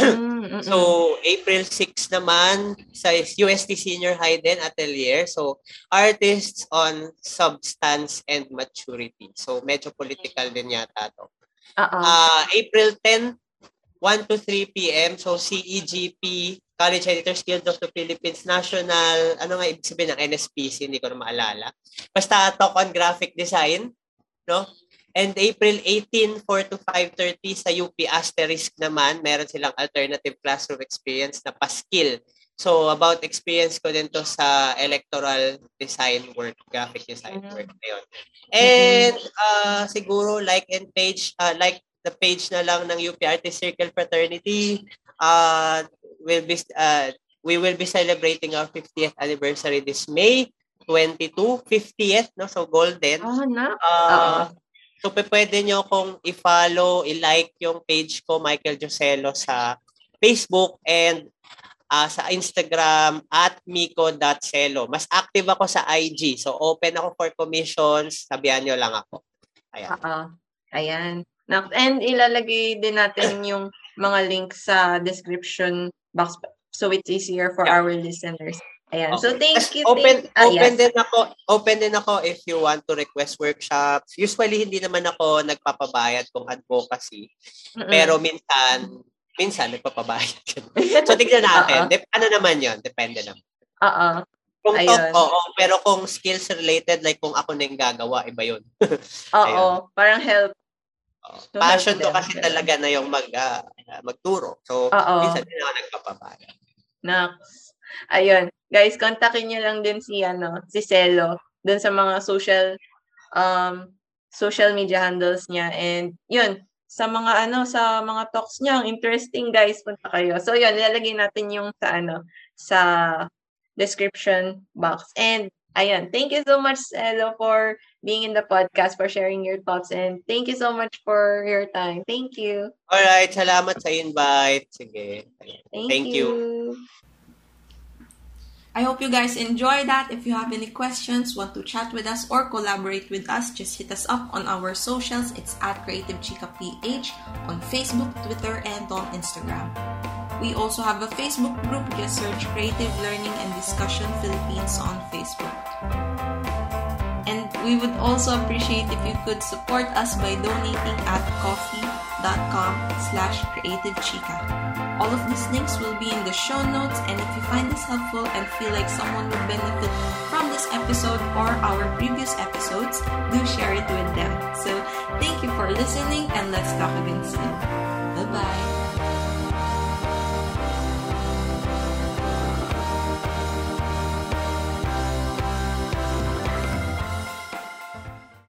Mm, mm-mm. So, April 6 naman sa UST Senior High din Atelier. So, artists on substance and maturity. So, medyo political din yata to. Oo. Ah, April 10, 1 to 3 p.m. So, CEGP, College Editors Guild of the Philippines National, ano nga ibig sabihin ng NSPC, hindi ko na maalala. Basta talk on graphic design, no? And April 18, 4 to 5.30 sa UP Asterisk naman, meron silang alternative classroom experience na paskill. So, about experience ko din to sa electoral design work, graphic design Mhm. work na yun. And uh, siguro like and page, uh, like the page na lang ng UP Artist Circle Fraternity, uh, will be, uh, we will be celebrating our 50th anniversary this May 22, 50th, no? So, golden. Oh, na. Uh, so, pwede nyo kung i-follow, i-like yung page ko, Michael Joselo, sa Facebook and ah, sa Instagram at miko.celo. Mas active ako sa IG. So, open ako for commissions. Sabihan nyo lang ako. Ayan. Oo. Ayan. And ilalagay din natin yung mga links sa description box so it's easier for Yeah. our listeners. Ayan. So Okay. thank Tas you. Open, thank, ah, open yes. din ako, open din ako if you want to request workshops. Usually, hindi naman ako nagpapabayad kung advocacy. Mm-mm. Pero minsan, minsan nagpapabayad. so, tignan natin. Oo. Dep- ano naman yon Depende naman. Oo. Kung Ayun. talk, oo. Pero kung skills related, like kung ako na yung gagawa, iba yun. Oo. Parang help. So, Passion ko kasi talaga na yung mag, ah, magturo. So, Oo. minsan din ako nagpapabayad. Nax. Ayun. Guys, kontakin niyo lang din si ano, si Celo dun sa mga social um social media handles niya and yun sa mga ano sa mga talks niya ang interesting guys punta kayo. So yun, nilalagay natin yung sa ano sa description box. And Ayan. Thank you so much, Elo, for being in the podcast, for sharing your thoughts, and thank you so much for your time. Thank you. All right. Salamat sa invite. Sige. Thank, thank you. you. I hope you guys enjoy that. If you have any questions, want to chat with us or collaborate with us, just hit us up on our socials. It's at Creative Chica PH on Facebook, Twitter, and on Instagram. We also have a Facebook group. Just search Creative Learning and Discussion Philippines on Facebook. And we would also appreciate if you could support us by donating at coffee.com slash creativechica. All of these links will be in the show notes and if you find this helpful and feel like someone would benefit from this episode or our previous episodes, do share it with them. So thank you for listening and let's talk again soon. Bye-bye.